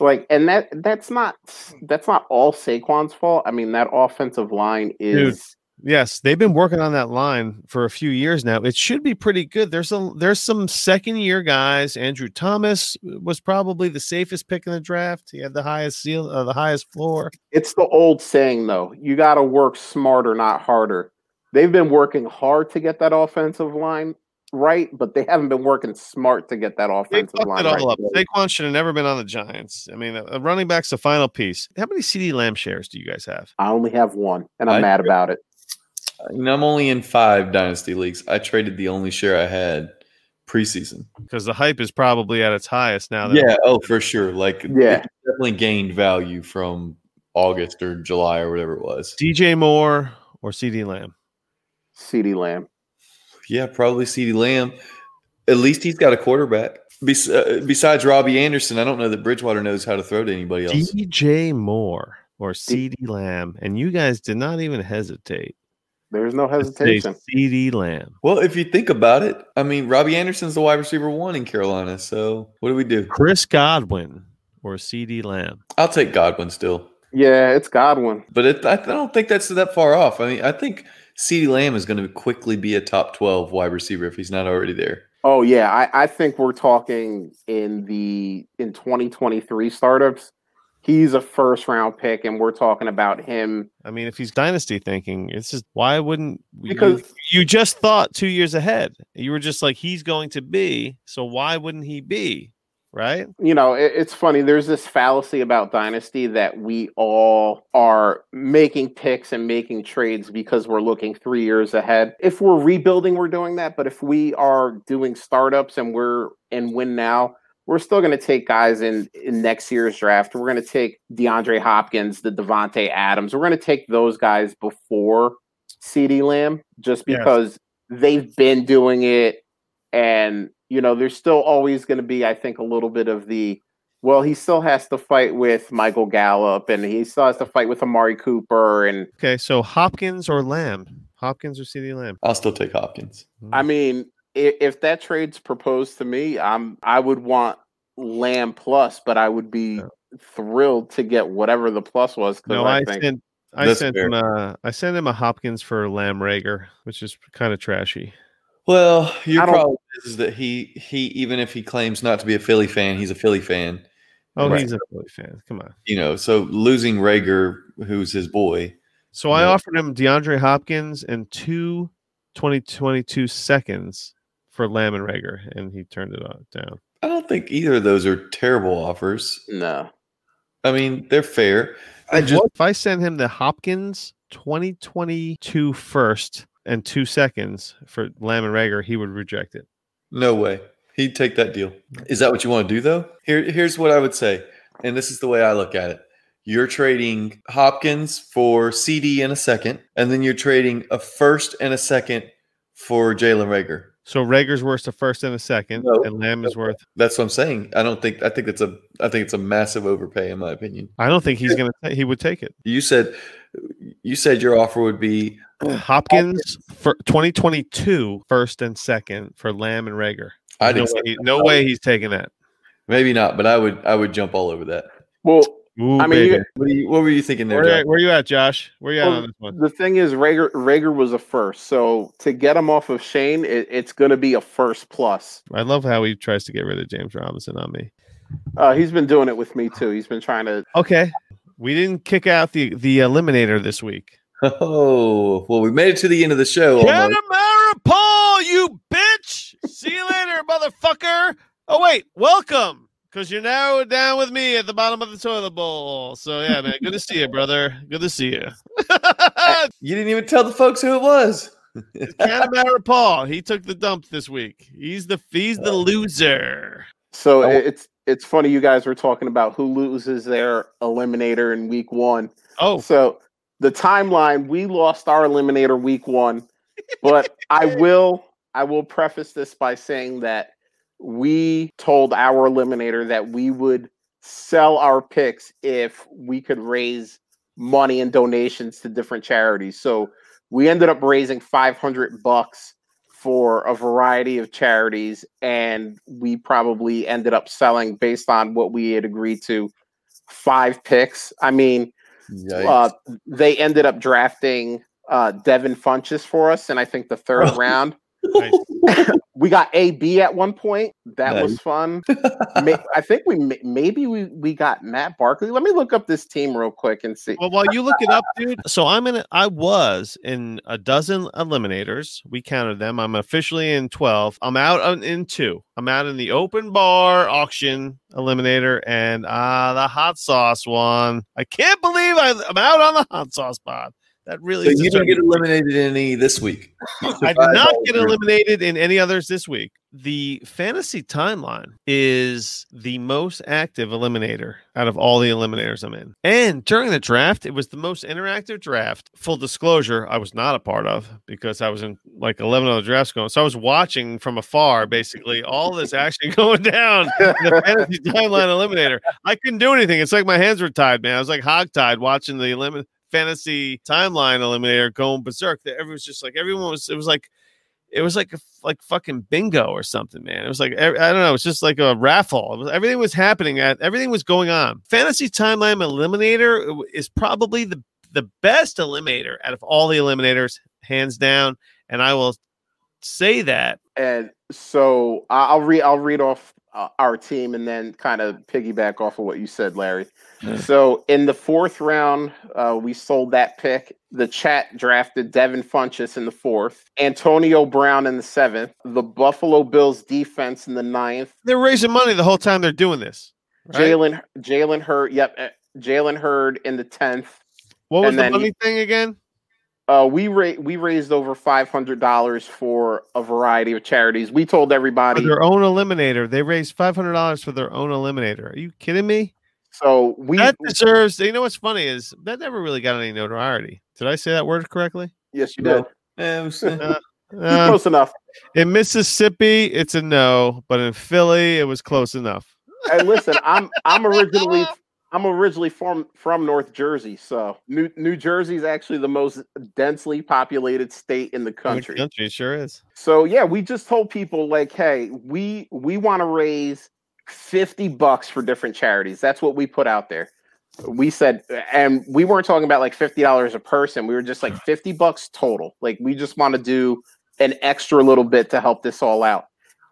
Like, and that that's not that's not all Saquon's fault. I mean, that offensive line is. Dude,
yes, they've been working on that line for a few years now. It should be pretty good. There's some there's some second year guys. Andrew Thomas was probably the safest pick in the draft. He had the highest seal, uh, the highest floor.
It's the old saying though. You got to work smarter, not harder. They've been working hard to get that offensive line right, but they haven't been working smart to get that offensive line. It all right. up.
Saquon should have never been on the Giants. I mean, a running back's the final piece. How many CD Lamb shares do you guys have?
I only have one, and I'm I, mad about it.
I'm only in five dynasty leagues. I traded the only share I had preseason
because the hype is probably at its highest now.
Yeah, oh for sure. Like yeah, definitely gained value from August or July or whatever it was.
DJ Moore or CD Lamb.
CD Lamb.
Yeah, probably CD Lamb. At least he's got a quarterback. Bes- uh, besides Robbie Anderson, I don't know that Bridgewater knows how to throw to anybody else.
DJ Moore or CeeDee Lamb, and you guys did not even hesitate.
There's no hesitation.
CD Lamb.
Well, if you think about it, I mean, Robbie Anderson's the wide receiver one in Carolina. So what do we do?
Chris Godwin or CD Lamb?
I'll take Godwin still.
Yeah, it's Godwin.
But it, I don't think that's that far off. I mean, I think CD Lamb is going to quickly be a top 12 wide receiver if he's not already there.
Oh yeah, I, I think we're talking in the in 2023 startups. He's a first round pick, and we're talking about him.
I mean, if he's dynasty thinking, it's just why wouldn't because you, you just thought two years ahead. You were just like he's going to be, so why wouldn't he be? right?
You know, it, it's funny. There's this fallacy about Dynasty that we all are making picks and making trades because we're looking three years ahead. If we're rebuilding, we're doing that. But if we are doing startups and we're in win now, we're still going to take guys in, in next year's draft. We're going to take DeAndre Hopkins, the Davante Adams. We're going to take those guys before CeeDee Lamb just because yes. they've been doing it and you know, there's still always going to be, I think, a little bit of the well, he still has to fight with Michael Gallup, and he still has to fight with Amari Cooper. And
okay, so Hopkins or Lamb, Hopkins or CeeDee Lamb.
I'll still take Hopkins.
I mean, if, if that trade's proposed to me, I'm I would want Lamb plus, but I would be yeah. thrilled to get whatever the plus was.
No, I, I think sent I sent fair. him a I sent him a Hopkins for Lamb Reagor, which is kind of trashy.
Well, your problem is that he he even if he claims not to be a Philly fan, he's a Philly fan.
Oh, right. he's a Philly fan. Come on.
You know, so losing Reagor, who's his boy.
So I know. offered him DeAndre Hopkins and two 2022 seconds for Lamb and Reagor, and he turned it down.
I don't think either of those are terrible offers.
No.
I mean, they're fair.
I just if I send him the Hopkins 2022 first and two seconds for Lamb and Reagor, he would reject it.
No way. He'd take that deal. Is that what you want to do though? Here, here's what I would say, and this is the way I look at it. You're trading Hopkins for CD in a second, and then you're trading a first and a second for Jalen Reagor.
So Reagor's worth the first and the second, no, and Lamb is worth.
That's what I'm saying. I don't think. I think it's a. I think it's a massive overpay, in my opinion.
I don't think he's gonna. He would take it.
You said, you said your offer would be
Hopkins for 2022 first and second for Lamb and Reagor.
I'd
no, way, no way he's taking that.
Maybe not, but I would I would jump all over that.
Well,
Ooh,
I mean, you-
What, you, what were you thinking there,
where,
John?
where you at, Josh? Where you at
Well,
on this one?
the thing is, Reagor Reagor was a first, so to get him off of Shane, it, it's going to be a first plus.
I love how he tries to get rid of James Robinson on me.
Uh, he's been doing it with me too. He's been trying to.
Okay, we didn't kick out the the eliminator this week.
Oh, well, we made it to the end of the show. almost.
Catamara Paul, you bitch! See you later, motherfucker. Oh wait, welcome, because you're now down with me at the bottom of the toilet bowl. So yeah, man, good to see you, brother. Good to see you.
You didn't even tell the folks who it was.
Catamara Paul, he took the dump this week. He's the he's the loser.
So it's it's funny you guys were talking about who loses their eliminator in week one.
Oh,
So the timeline, we lost our eliminator week one, but I will I will preface this by saying that we told our eliminator that we would sell our picks if we could raise money and donations to different charities. So we ended up raising 500 bucks for a variety of charities and we probably ended up selling based on what we had agreed to five picks. I mean, uh, they ended up drafting uh, Devin Funchess for us, and I think the third round
nice.
we got AB at one point. That
Nice.
was fun. I think we maybe we we got Matt Barkley. Let me look up this team real quick and see.
Well, while you look it up, dude. So I'm in. I was in a dozen eliminators. We counted them. I'm officially in twelve. I'm out on, in two. I'm out in the open bar auction eliminator and uh the hot sauce one. I can't believe I, I'm out on the hot sauce pod. That really.
so you didn't get eliminated in any this week.
I did not get eliminated in any others this week. The fantasy timeline is the most active eliminator out of all the eliminators I'm in. And during the draft, it was the most interactive draft. Full disclosure, I was not a part of because I was in like 11 other drafts going. So I was watching from afar, basically, all this action going down in the fantasy timeline eliminator. I couldn't do anything. It's like my hands were tied, man. I was like hogtied watching the elimin- fantasy timeline eliminator going berserk. That everyone was just like everyone was. It was like it was like a, like fucking bingo or something, man. It was like I don't know. It's just like a raffle. Was, everything was happening. At everything was going on. Fantasy timeline eliminator is probably the the best eliminator out of all the eliminators, hands down. And I will say that
And so I'll read I'll read off uh, our team and then kind of piggyback off of what you said, Larry.
Yeah.
So in the fourth round, uh, we sold that pick. The chat drafted Devin Funchess in the fourth, Antonio Brown in the seventh, the Buffalo Bills defense in the ninth,
they're raising money the whole time they're doing this. right?
Jalen Jalen Hurd, yep, uh, Jalen Hurd in the tenth.
What was the money thing again?
Uh, we ra- we raised over five hundred dollars for a variety of charities. We told
For
everybody.
their own eliminator. They raised five hundred dollars for their own eliminator. Are you kidding me?
So we
that deserves. You know what's funny is that never really got any notoriety. Did I say that word correctly?
yes, you
No.
did.
Was, uh,
Uh,
Close enough.
in Mississippi, it's a no, but in Philly, it was close enough.
Hey, listen, I'm I'm originally I'm originally from from North Jersey, so New New Jersey is actually the most densely populated state in the
In the
country.
country, sure is.
So yeah, we just told people like, hey, we we want to raise 50 bucks for different charities. That's what we put out there. We said and we weren't talking about like $50 a person. We were just like 50 bucks total. Like we just want to do an extra little bit to help this all out.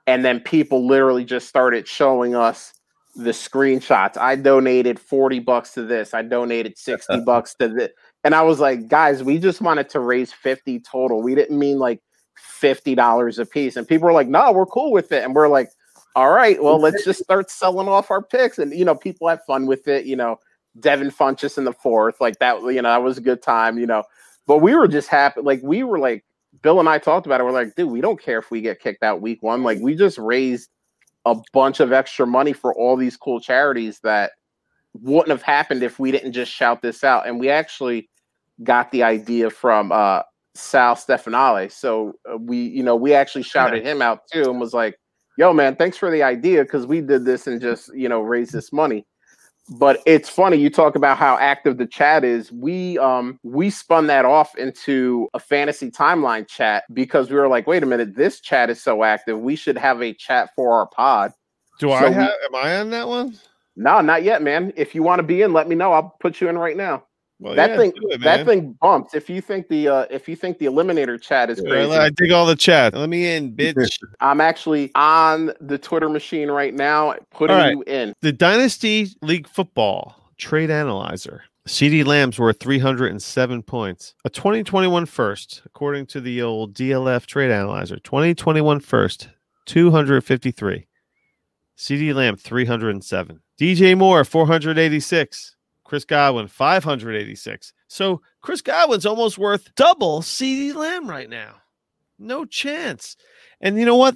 And then people literally just started showing us the screenshots. I donated 40 bucks to this. I donated 60 bucks to this. And I was like, guys, we just wanted to raise 50 total. We didn't mean like $50 a piece. And people were like, no, we're cool with it. And we're like, all right, well, let's just start selling off our picks. And, you know, people have fun with it. You know, Devin Funchess in the fourth, like that, you know, that was a good time, you know. But we were just happy. Like, we were like, Bill and I talked about it. We're like, dude, we don't care if we get kicked out week one. Like, we just raised a bunch of extra money for all these cool charities that wouldn't have happened if we didn't just shout this out. And we actually got the idea from uh, Sal Stefanile. So uh, we, you know, we actually shouted him out too and was like, yo, man, thanks for the idea because we did this and just, you know, raised this money. But it's funny you talk about how active the chat is. We um we spun that off into a fantasy timeline chat because we were like, wait a minute, this chat is so active. We should have a chat for our pod.
Do
So
I
we-
Am I on that one?
No, not yet, man. If you want to be in, let me know. I'll put you in right now.
Well,
that
yeah,
thing
it,
that thing bumps. If you think the uh if you think the eliminator chat is
Yeah,
crazy,
I dig all the chat. Let me in, bitch.
I'm actually on the Twitter machine right now, putting
right.
you in.
the Dynasty League Football Trade Analyzer. CD Lamb's worth 307 points. A 2021 first, according to the old DLF Trade Analyzer. 2021 first, 253. CD Lamb, 307. DJ Moore, 486. Chris Godwin, 586. So Chris Godwin's almost worth double CD Lamb right now. No chance. And you know what?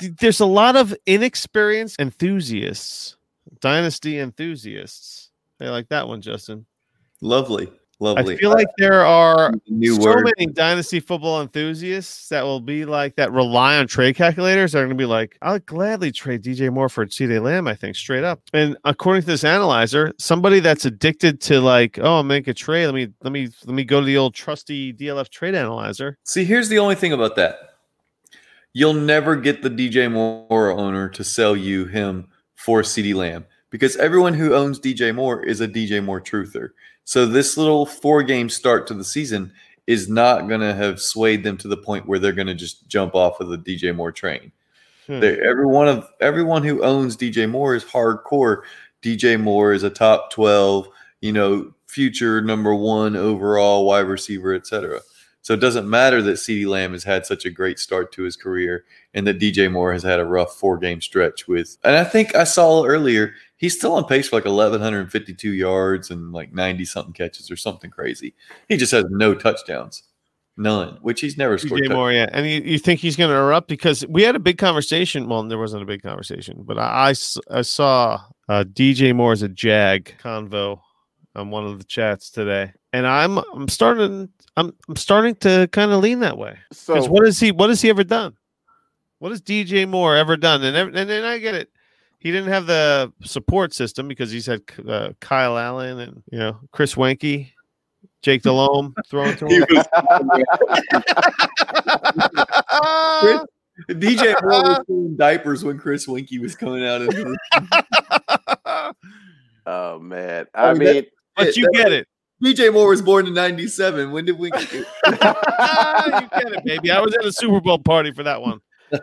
There's a lot of inexperienced enthusiasts, dynasty enthusiasts. They like that one, Justin.
Lovely, lovely.
I feel like there are
new
so
word.
many dynasty football enthusiasts that will be like that rely on trade calculators. They're going to be like, I'll gladly trade DJ Moore for CD Lamb. I think straight up. And according to this analyzer, somebody that's addicted to like, oh, I'll make a trade. Let me let me let me go to the old trusty DLF trade analyzer.
See, here's the only thing about that. You'll never get the DJ Moore owner to sell you him for CD Lamb because everyone who owns DJ Moore is a DJ Moore truther. So this little four game start to the season is not going to have swayed them to the point where they're going to just jump off of the DJ Moore train.
Hmm.
They, everyone of everyone who owns DJ Moore is hardcore. DJ Moore is a top twelve, you know, future number one overall wide receiver, etc. So it doesn't matter that CeeDee Lamb has had such a great start to his career and that DJ Moore has had a rough four game stretch with. And I think I saw earlier he's still on pace for like 1,152 yards and like 90 something catches or something crazy. He just has no touchdowns, none, which he's never scored.
DJ. Moore, yeah. And you, you think he's going to erupt because we had a big conversation. Well, there wasn't a big conversation, but I I saw uh, DJ Moore as a Jag convo on one of the chats today, and I'm I'm starting I'm I'm starting to kind of lean that way because
So
what has he what has he ever done? What has DJ Moore ever done? And ev- and then I get it. He didn't have the support system because he's had uh, Kyle Allen and you know Chris Weinke, Jake Delhomme throwing to him.
was- DJ Moore was in diapers when Chris Weinke was coming out. Of the,
oh man.
I
I
mean, that-
mean
but you get it.
DJ Moore was born in '97. When did Weinke? do-
Ah, you get it, baby. I was at a Super Bowl party for that one. I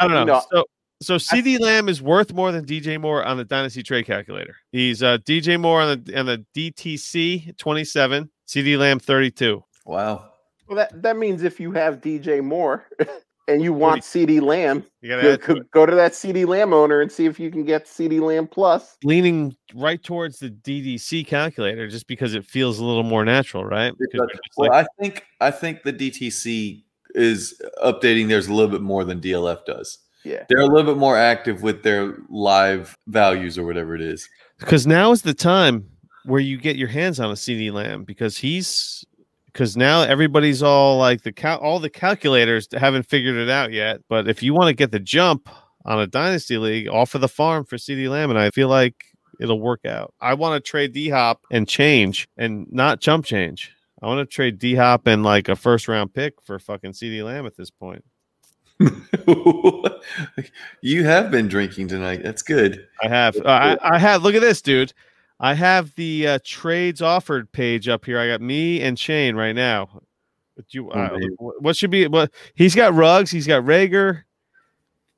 don't know.
You know,
so, so CD Lamb is worth more than DJ Moore on the Dynasty Trade Calculator. He's uh, DJ Moore on the on the DTC 27, CD Lamb 32.
wow.
well, that, that means if you have DJ Moore and you want CD Lamb,
You got
go,
to
go- go to that CD Lamb owner and see if you can get CD Lamb plus.
leaning right towards the DDC calculator just because it feels a little more natural, right? Because you're
Well,
like,
I think I think the DTC is updating theirs a little bit more than DLF does.
Yeah.
They're a little bit more active with their live values or whatever it is.
because now is the time where you get your hands on a CD Lamb because he's because now everybody's all like the cal- all the calculators haven't figured it out yet. But if you want to get the jump on a dynasty league, off of the farm for CD Lamb, and I feel like it'll work out. I want to trade D Hop and change and not jump change. I want to trade D Hop and like a first round pick for fucking CD Lamb at this point.
you have been drinking tonight. That's good.
I have. Uh, I, I have. Look at this, dude. I have the uh, trades offered page up here. I got me and Shane right now. But you, uh, what should be? What he's got rugs. He's got Reagor.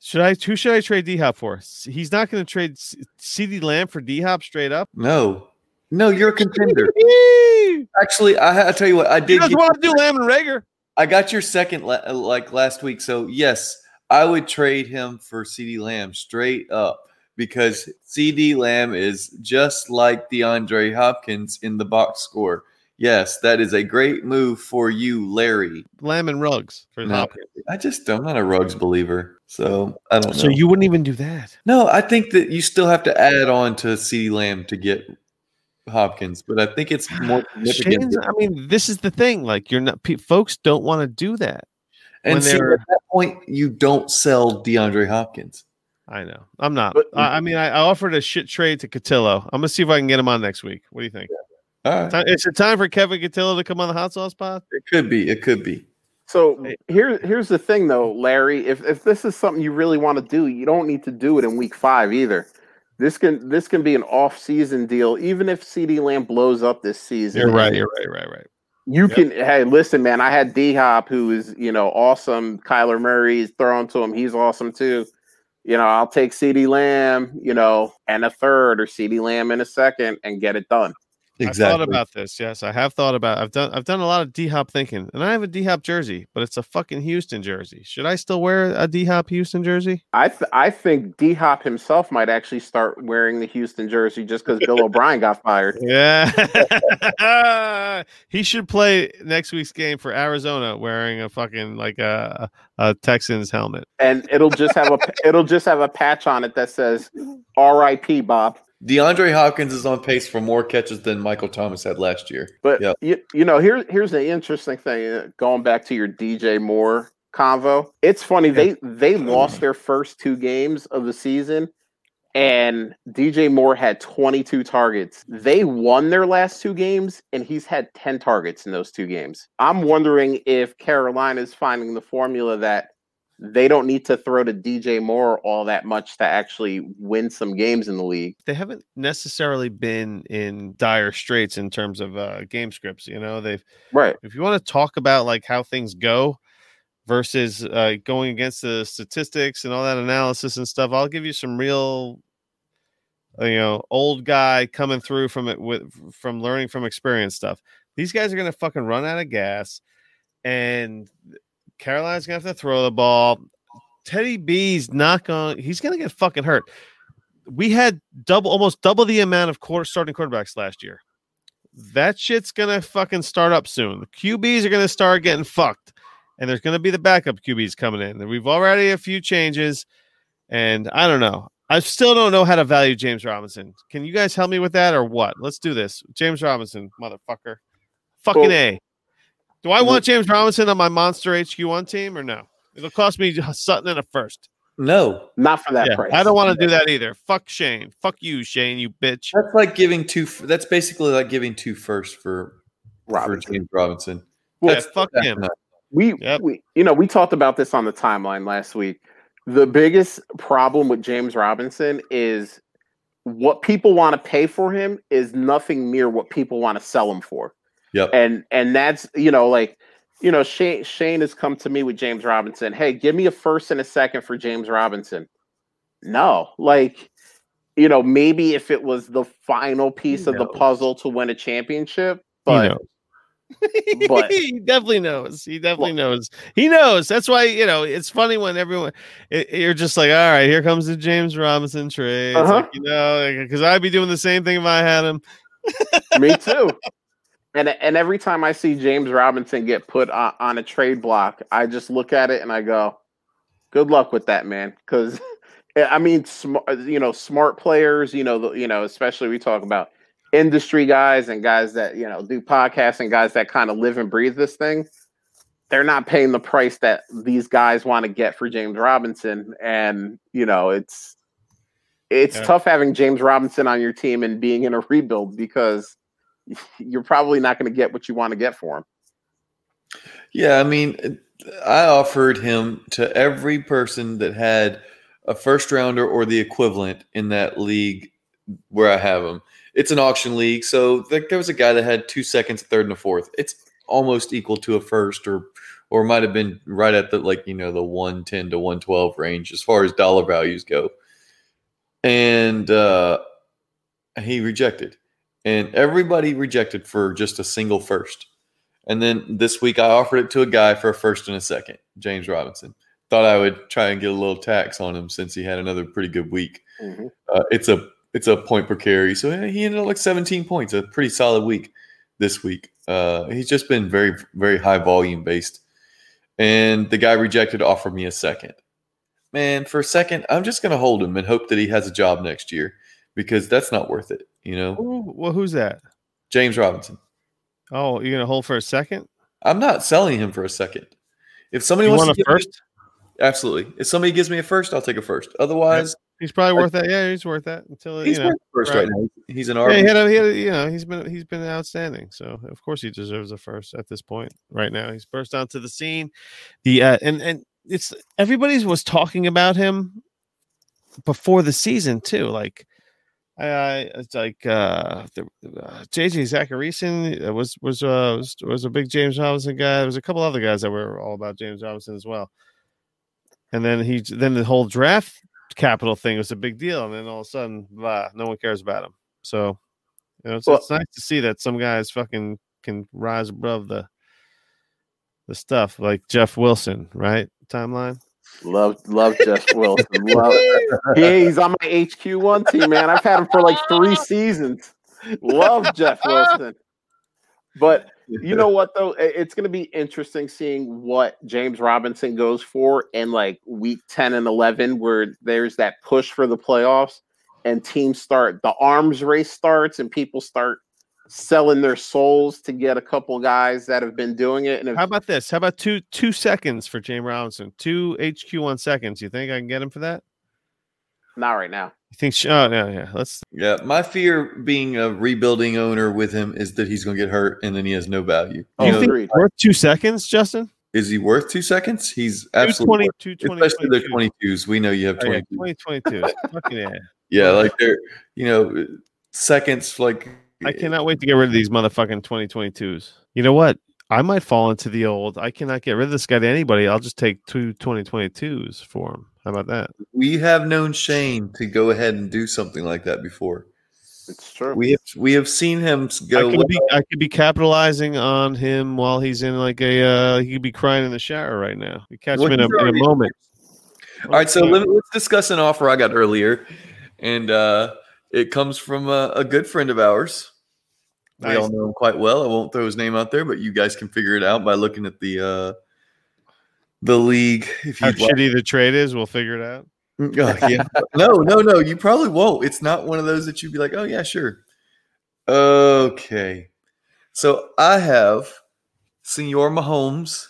Should I? Who should I trade D Hop for? He's not going to trade CD Lamb for D Hop straight up.
No, no, you're a contender. Actually, I, I tell you what, I did. Get,
want to do Lamb and Reagor?
I got your second la- uh, like last week. So yes, I would trade him for CD Lamb straight up because CD Lamb is just like DeAndre Hopkins in the box score. Yes, that is a great move for you, Larry.
Lamb and rugs for
No,
Hopkins.
I just I'm not a rugs believer, so I don't know.
So you wouldn't even do that.
no, I think that you still have to add on to CD Lamb to get Hopkins, but I think it's more significant.
Shane's, I mean, this is the thing. Like, you're not. Pe- folks don't want to do that.
And see, at that point, you don't sell DeAndre Hopkins.
I know. I'm not.
But-
I, I mean, I, I offered a shit trade to Cotillo. I'm gonna see if I can get him on next week. What do you think?
All right.
Ti- Is it time for Kevin Cotillo to come on the hot sauce pod?
It could be. It could be.
So here, here's the thing, though, Larry. If if this is something you really want to do, you don't need to do it in week five either. This can this can be an off season deal, even if CD Lamb blows up this season.
You're right. You're right. Right. Right.
You
Yep.
can. Hey, listen, man. I had D Hop, who is you know awesome. Kyler Murray's thrown to him. He's awesome too. You know, I'll take CD Lamb, you know, and a third, or CD Lamb in a second, and get it done.
I thought about this. Yes, I have thought about. I've done. I've done a lot of D Hop thinking, and I have a D Hop jersey, but it's a fucking Houston jersey. Should I still wear a D Hop Houston jersey?
I th- I think D Hop himself might actually start wearing the Houston jersey just because Bill O'Brien got fired.
Yeah, he should play next week's game for Arizona wearing a fucking like a, a Texans helmet.
and it'll just have a it'll just have a patch on it that says R.I.P. Bob.
DeAndre Hopkins is on pace for more catches than Michael Thomas had last year.
But
Yep.
you, you know, here here's the interesting thing. uh, Going back to your DJ Moore convo, it's funny they they lost their first two games of the season, and DJ Moore had 22 targets. They won their last two games, and he's had 10 targets in those two games. I'm wondering if Carolina is finding the formula that they don't need to throw to DJ Moore all that much to actually win some games in the league.
They haven't necessarily been in dire straits in terms of uh, game scripts. You know, they've
Right.
if you want to talk about like how things go versus uh, going against the statistics and all that analysis and stuff, I'll give you some real, uh, you know, old guy coming through from it with from learning from experience stuff. These guys are gonna fucking run out of gas, and Carolina's gonna have to throw the ball. Teddy B's not going. He's gonna get fucking hurt. We had double, almost double the amount of quarter starting quarterbacks last year that shit's gonna fucking start up soon. The QBs are gonna start getting fucked, and there's gonna be the backup QBs coming in. We've already a few changes, and I don't know. I still don't know how to value James Robinson. Can you guys help me with that or what? Let's do this. James Robinson, motherfucker, fucking
Well-
a. Do I want James Robinson on my Monster HQ one team or no? It'll cost me Sutton and a first.
No,
Not for that
Yeah,
price.
I don't want to do that either. Fuck Shane. Fuck you, Shane. You bitch.
that's like giving two. That's basically like giving two first for for James Robinson.
Yeah, fuck
that's
him.
not-
We,
Yep.
we, you know, we talked about this on the timeline last week. The biggest problem with James Robinson is what people want to pay for him is nothing near what people want to sell him for.
Yep.
And and that's you know like you know Shane Shane has come to me with James Robinson. Hey, give me a first and a second for James Robinson. No, like you know maybe if it was the final piece of the puzzle to win a championship,
He
but but-
he definitely knows. He definitely knows. He knows. That's why you know it's funny when everyone it, you're just like, all right, here comes the James Robinson trade.
Uh-huh.
like, you know, because I'd be doing the same thing if I had him.
Me too. And and every time I see James Robinson get put on, on a trade block, I just look at it and I go, "Good luck with that, man." Because I mean, smart, you know, smart players, you know, the, you know, especially we talk about industry guys and guys that you know do podcasts and guys that kind of live and breathe this thing. They're not paying the price that these guys want to get for James Robinson, and you know, it's it's
Yeah.
tough having James Robinson on your team and being in a rebuild because you're probably not going to get what you want to get for him.
Yeah, I mean, I offered him to every person that had a first rounder or the equivalent in that league where I have him. It's an auction league, so there was a guy that had two seconds, a third, and a fourth. It's almost equal to a first, or or might have been right at the like you know the one ten to one twelve range as far as dollar values go. And uh, he rejected, and everybody rejected for just a single first. And then this week I offered it to a guy for a first and a second, James Robinson. Thought I would try and get a little tax on him since he had another pretty good week. Uh, it's a it's a point per carry, so he ended up like 17 points, a pretty solid week this week. Uh, he's just been very very high volume based, and the guy rejected offered me a second. Man, for a second, I'm just gonna hold him and hope that he has a job next year because that's not worth it. You know,
Ooh, well, who's that?
James Robinson.
Oh, you're gonna hold for a second?
I'm not selling him for a second. If somebody
You
wants
want
to
a
give me-
first?
Absolutely. If somebody gives me a first, I'll take a first. Otherwise,
He's probably worth that. Yeah, he's worth that until
he's
you know.
worth first
right.
right now. He's an
Yeah, he had a, he had a, you know, he's been he's been outstanding. So of course he deserves a first at this point. Right now, he's burst onto the scene. The uh, and and it's everybody was talking about him before the season too. Like, I it's like uh, the, uh JJ Zachariason was was uh was, was a big James Robinson guy. There was a couple other guys that were all about James Robinson as well. And then he then the whole draft capital thing was a big deal, and then all of a sudden, blah, no one cares about him. So, you know, it's,
Well-
it's nice to see that some guys fucking can rise above the the stuff, like Jeff Wilson, right? Timeline.
Love, love Jeff Wilson. Love. Yeah, he's on my HQ one team, man. I've had him for like three seasons. Love Jeff Wilson. But you know what though? It's going to be interesting seeing what James Robinson goes for in like week 10 and 11 where there's that push for the playoffs and teams start the arms race starts and people start selling their souls to get a couple guys that have been doing it and if,
How about this? How about two two seconds for James Robinson? Two HQ one seconds. You think I can get him for that?
not right now.
You think? sh- Oh yeah, yeah. Let's.
Yeah, my fear being a rebuilding owner with him is that he's going to get hurt and then he has no value.
Oh,
You
you
know,
think
agreed.
worth two seconds, Justin?
is he worth two seconds? He's absolutely,
220,
worth- especially their 22s. We know you have
Oh, yeah,
22.
2022. Yeah.
Yeah, like they're, you know, seconds, like,
I cannot wait to get rid of these motherfucking 2022s. You know what? I might fall into the old. I cannot get rid of this guy to anybody. I'll just take two 2022s for him. How about that?
we have known Shane to go ahead and do something like that before.
It's true.
We have we have seen him s-
I
go.
could be I could be capitalizing on him while he's in like a uh he could be crying in the shower right now. You catch
Well,
him in a,
he's
in a
already-
moment.
All right, so let, us discuss an offer I got earlier, and uh, it comes from a, a good friend of ours. We all know him quite well. I won't throw his name out there, but you guys can figure it out by looking at the uh, the league. If
how
you
shitty the trade is, we'll figure it out.
Oh, yeah. no, no, no. You probably won't. It's not one of those that you'd be like, oh yeah, sure. Okay. So I have Senor Mahomes.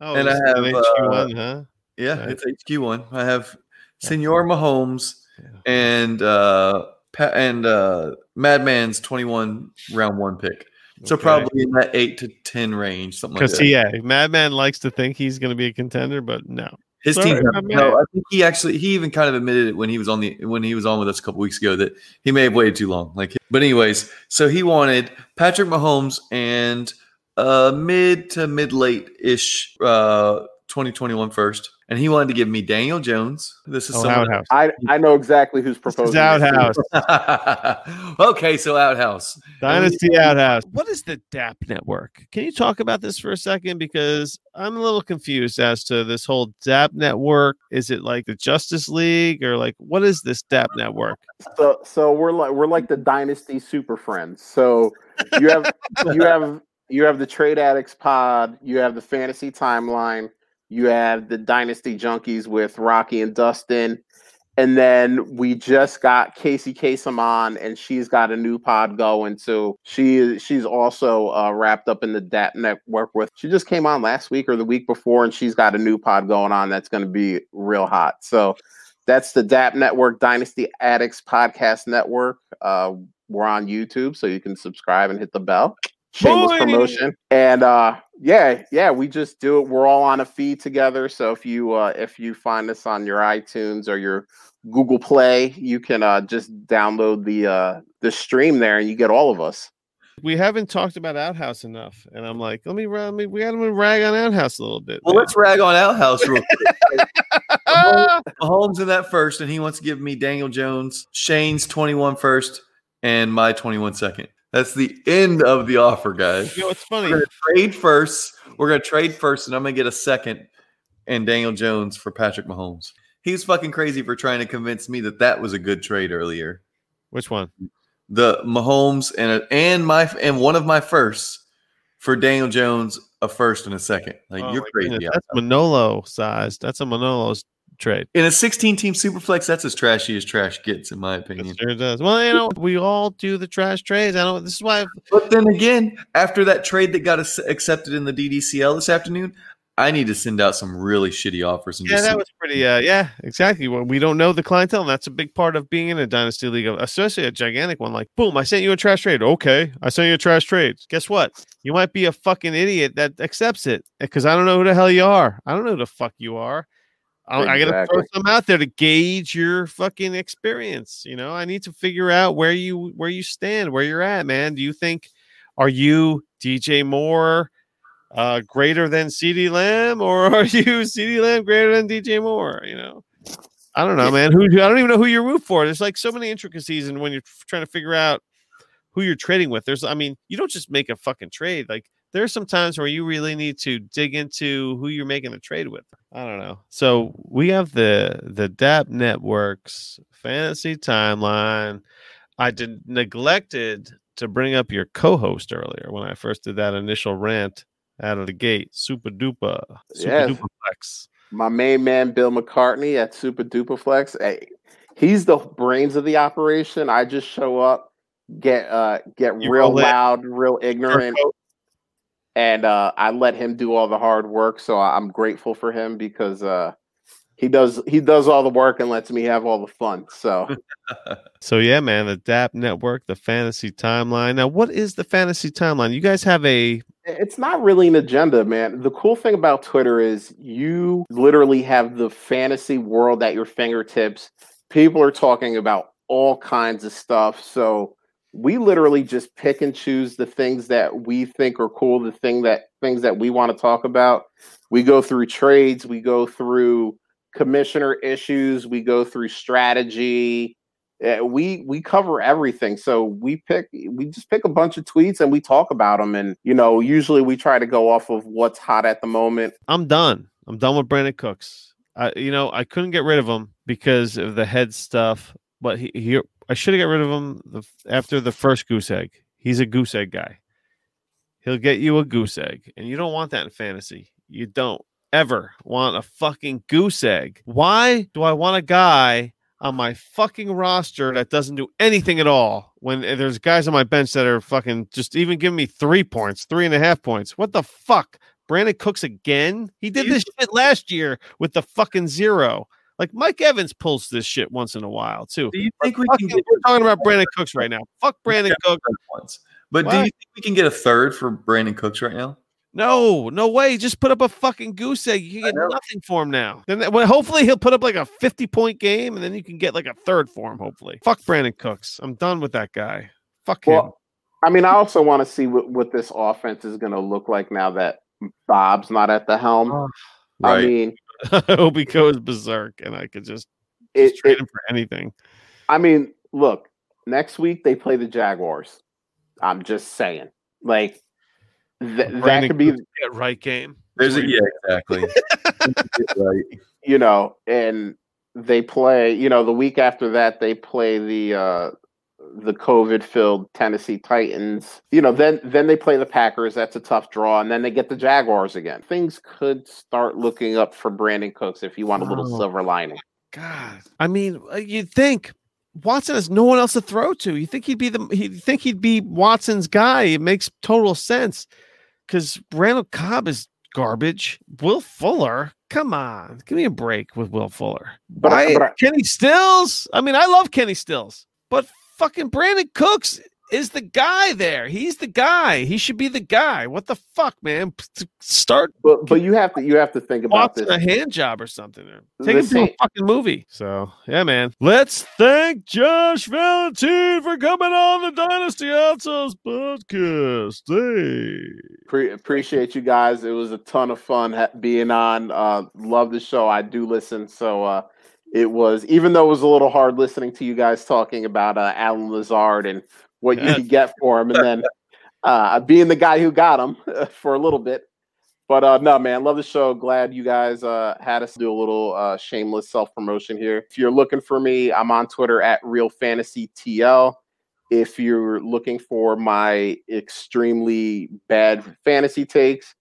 Oh,
And I
this is an
have,
HQ1, huh?
Yeah,
Right.
it's HQ one. I have Senor Mahomes
Yeah.
and uh Pa- and uh Madman's twenty one round one pick. So
Okay.
probably in that eight to ten range, something like
Because
that.
yeah, Madman likes to think he's going to be a contender, but no.
His
Sorry,
team. No, I think he actually he even kind of admitted it when he was on the when he was on with us a couple weeks ago that he may have waited too long. Like, but anyways, so he wanted Patrick Mahomes and uh mid to mid late ish uh 2021 first, and he wanted to give me Daniel Jones. This is
Oh,
someone.
outhouse.
I I know exactly who's
This
proposing.
is
this.
outhouse.
okay, so outhouse.
Dynasty Outhouse. What is the DAP network? Can you talk about this for a second? Because I'm a little confused as to this whole DAP network. Is it like the Justice League or like what is this DAP network?
So so we're like we're like the dynasty super friends. So you have you have you have the trade addicts pod, you have the fantasy timeline, you have the dynasty junkies with Rocky and Dustin, and then we just got Casey Kasem on, and she's got a new pod going. So she she's also uh, wrapped up in the DAP network with. She just came on last week or the week before, and she's got a new pod going on that's going to be real hot. So that's the DAP Network, Dynasty Addicts Podcast Network. Uh, we're on YouTube, so you can subscribe and hit the bell. Shameless
Boy!
promotion. And uh, yeah, yeah, we just do it. We're all on a feed together. So if you uh, if you find us on your iTunes or your Google Play, you can uh, just download the uh, the stream there, and you get all of us.
We haven't talked about Outhouse enough, and I'm like, let me, ra- let me we got to rag on Outhouse a little bit.
Well,
man.
let's rag on outhouse real quick.
Ah!
Mahomes in that first, and he wants to give me Daniel Jones, Shane's 21 first, and my 21 second. That's the end of the offer, guys.
you know, it's
We're
funny.
gonna trade first. We're gonna trade first, and I'm gonna get a second and Daniel Jones for Patrick Mahomes. He's fucking crazy for trying to convince me that that was a good trade earlier.
Which one?
The Mahomes and a, and my and one of my firsts for Daniel Jones, a first and a second. Like
Oh
you're crazy.
goodness, That's Manolo size. That's a Manolo's trade.
In a 16 team superflex, that's as trashy as trash gets, in my
It
opinion.
sure does. Well, you know, we all do the trash trades. I know this is why.
i But then again, after that trade that got us accepted in the DDCL this afternoon, I need to send out some really shitty offers and
Yeah,
just
that was pretty. Uh, yeah, exactly. Well, we don't know the clientele, and that's a big part of being in a dynasty league, especially a gigantic one. Like, boom, I sent you a trash trade. Okay, I sent you a trash trade. Guess what? You might be a fucking idiot that accepts it because I don't know who the hell you are. I don't know who the fuck you are. I, I gotta throw some out there to gauge your fucking experience. You know, I need to figure out where you where you stand, where you're at, man. Do you think are you DJ Moore? uh, greater than CD Lamb, or are you CD Lamb greater than DJ Moore? You know, I don't know, man. Who I don't even know who you root for. There's like so many intricacies, and when you're trying to figure out who you're trading with, there's, I mean, you don't just make a fucking trade. Like there are some times where you really need to dig into who you're making a trade with. I don't know. So we have the the DAP Networks fantasy timeline. I did neglected to bring up your co-host earlier when I first did that initial rant out of the gate. Super duper, super
Yes.
duper flex.
My main man, Bill McCartney at Super Dupaflex. Hey, he's the brains of the operation. I just show up, get uh get
You
real loud, real ignorant, and uh I let him do all the hard work. So I'm grateful for him because uh he does he does all the work and lets me have all the fun. So
So yeah, man, the DAP network, the fantasy timeline. Now, what is the fantasy timeline? You guys have a
It's not really an agenda, man. The cool thing about Twitter is you literally have the fantasy world at your fingertips. People are talking about all kinds of stuff. So we literally just pick and choose the things that we think are cool, the thing that things that we want to talk about. We go through trades, we go through commissioner issues, we go through strategy. Uh, we we cover everything so we pick we just pick a bunch of tweets and we talk about them and you know usually we try to go off of what's hot at the moment
I'm done. I'm done with Brandin Cooks. I, you know, I couldn't get rid of him because of the head stuff. But he, he I should have got rid of him the, after the first goose egg. He's a goose egg guy. He'll get you a goose egg, and you don't want that in fantasy. You don't ever want a fucking goose egg. Why do I want a guy on my fucking roster that doesn't do anything at all when eh, there's guys on my bench that are fucking just even giving me three points, three and a half points? What the fuck? Brandin Cooks again? He did this shit last year with the fucking zero. Like Mike Evans pulls this shit once in a while too.
Do you think we
Fucking-
can get
we're talking about Brandin Cooks right now. Fuck Brandin Cooks.
once? But do you think we can get a third for Brandin Cooks right now?
No, no way. Just put up a fucking goose egg. You can get nothing for him now. Then well, hopefully he'll put up like a 50 point game and then you can get like a third for him, hopefully. Fuck Brandin Cooks. I'm done with that guy. Fuck him.
i mean i also want to see what, what this offense is going to look like now that bob's not at the helm
Oh,
i mean
I hope he goes berserk and I could just,
it,
just trade
it
him for anything.
i mean look next week they play the jaguars i'm just saying like th- that could be
Cooks get right game.
There's a yeah, exactly. right.
you know, and they play, you know, the week after that they play the uh the COVID filled Tennessee Titans. You know, then then they play the Packers, that's a tough draw, and then they get the Jaguars again. Things could start looking up for Brandin Cooks if you want a little
Wow.
silver lining.
God, I mean, uh, you'd think Watson has no one else to throw to. You think he'd be the? He think he'd be Watson's guy. It makes total sense because Randall Cobb is garbage. Will Fuller, come on, give me a break with Will Fuller.
But I- but I-
Kenny Stills. I mean, I love Kenny Stills, but fucking Brandin Cooks is the guy there. He's the guy. He should be the guy. What the fuck, man? Start
But but you have to you have to think about this.
a hand job or something. Or take him to a fucking movie. So yeah, man. Let's thank Josh Valentine for coming on the Dynasty Outsource podcast. Hey.
Pre- appreciate you guys. It was a ton of fun being on. Uh, love the show. I do listen, so uh, it was even though it was a little hard listening to you guys talking about uh, Allen Lazard and what you could get for him, and then uh, being the guy who got him for a little bit. But uh, no, man, love the show. Glad you guys uh, had us do a little uh, shameless self promotion here. If you're looking for me, I'm on Twitter at Real Fantasy TL if you're looking for my extremely bad fantasy takes,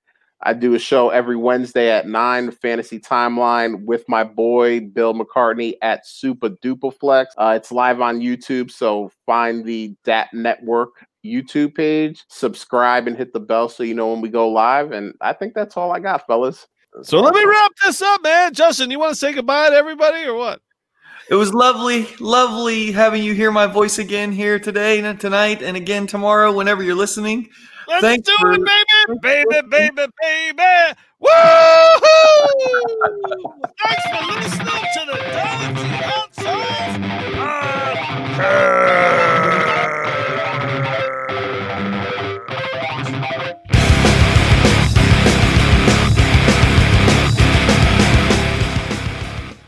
I do a show every Wednesday at nine, Fantasy Timeline, with my boy Bill McCartney at Super Dupaflex. Uh, it's live on YouTube, so find the Dat Network YouTube page, subscribe, and hit the bell so you know when we go live. And I think that's all I got, fellas.
So let me wrap this up, man. Justin, you want to say goodbye to everybody or what?
It was lovely, lovely having you hear my voice again here today and tonight and again tomorrow whenever you're listening.
Let's
Thanks
do
for,
it, baby, baby, baby, baby. Woohoo! Thanks for listening to the Dogs Outside Podcast.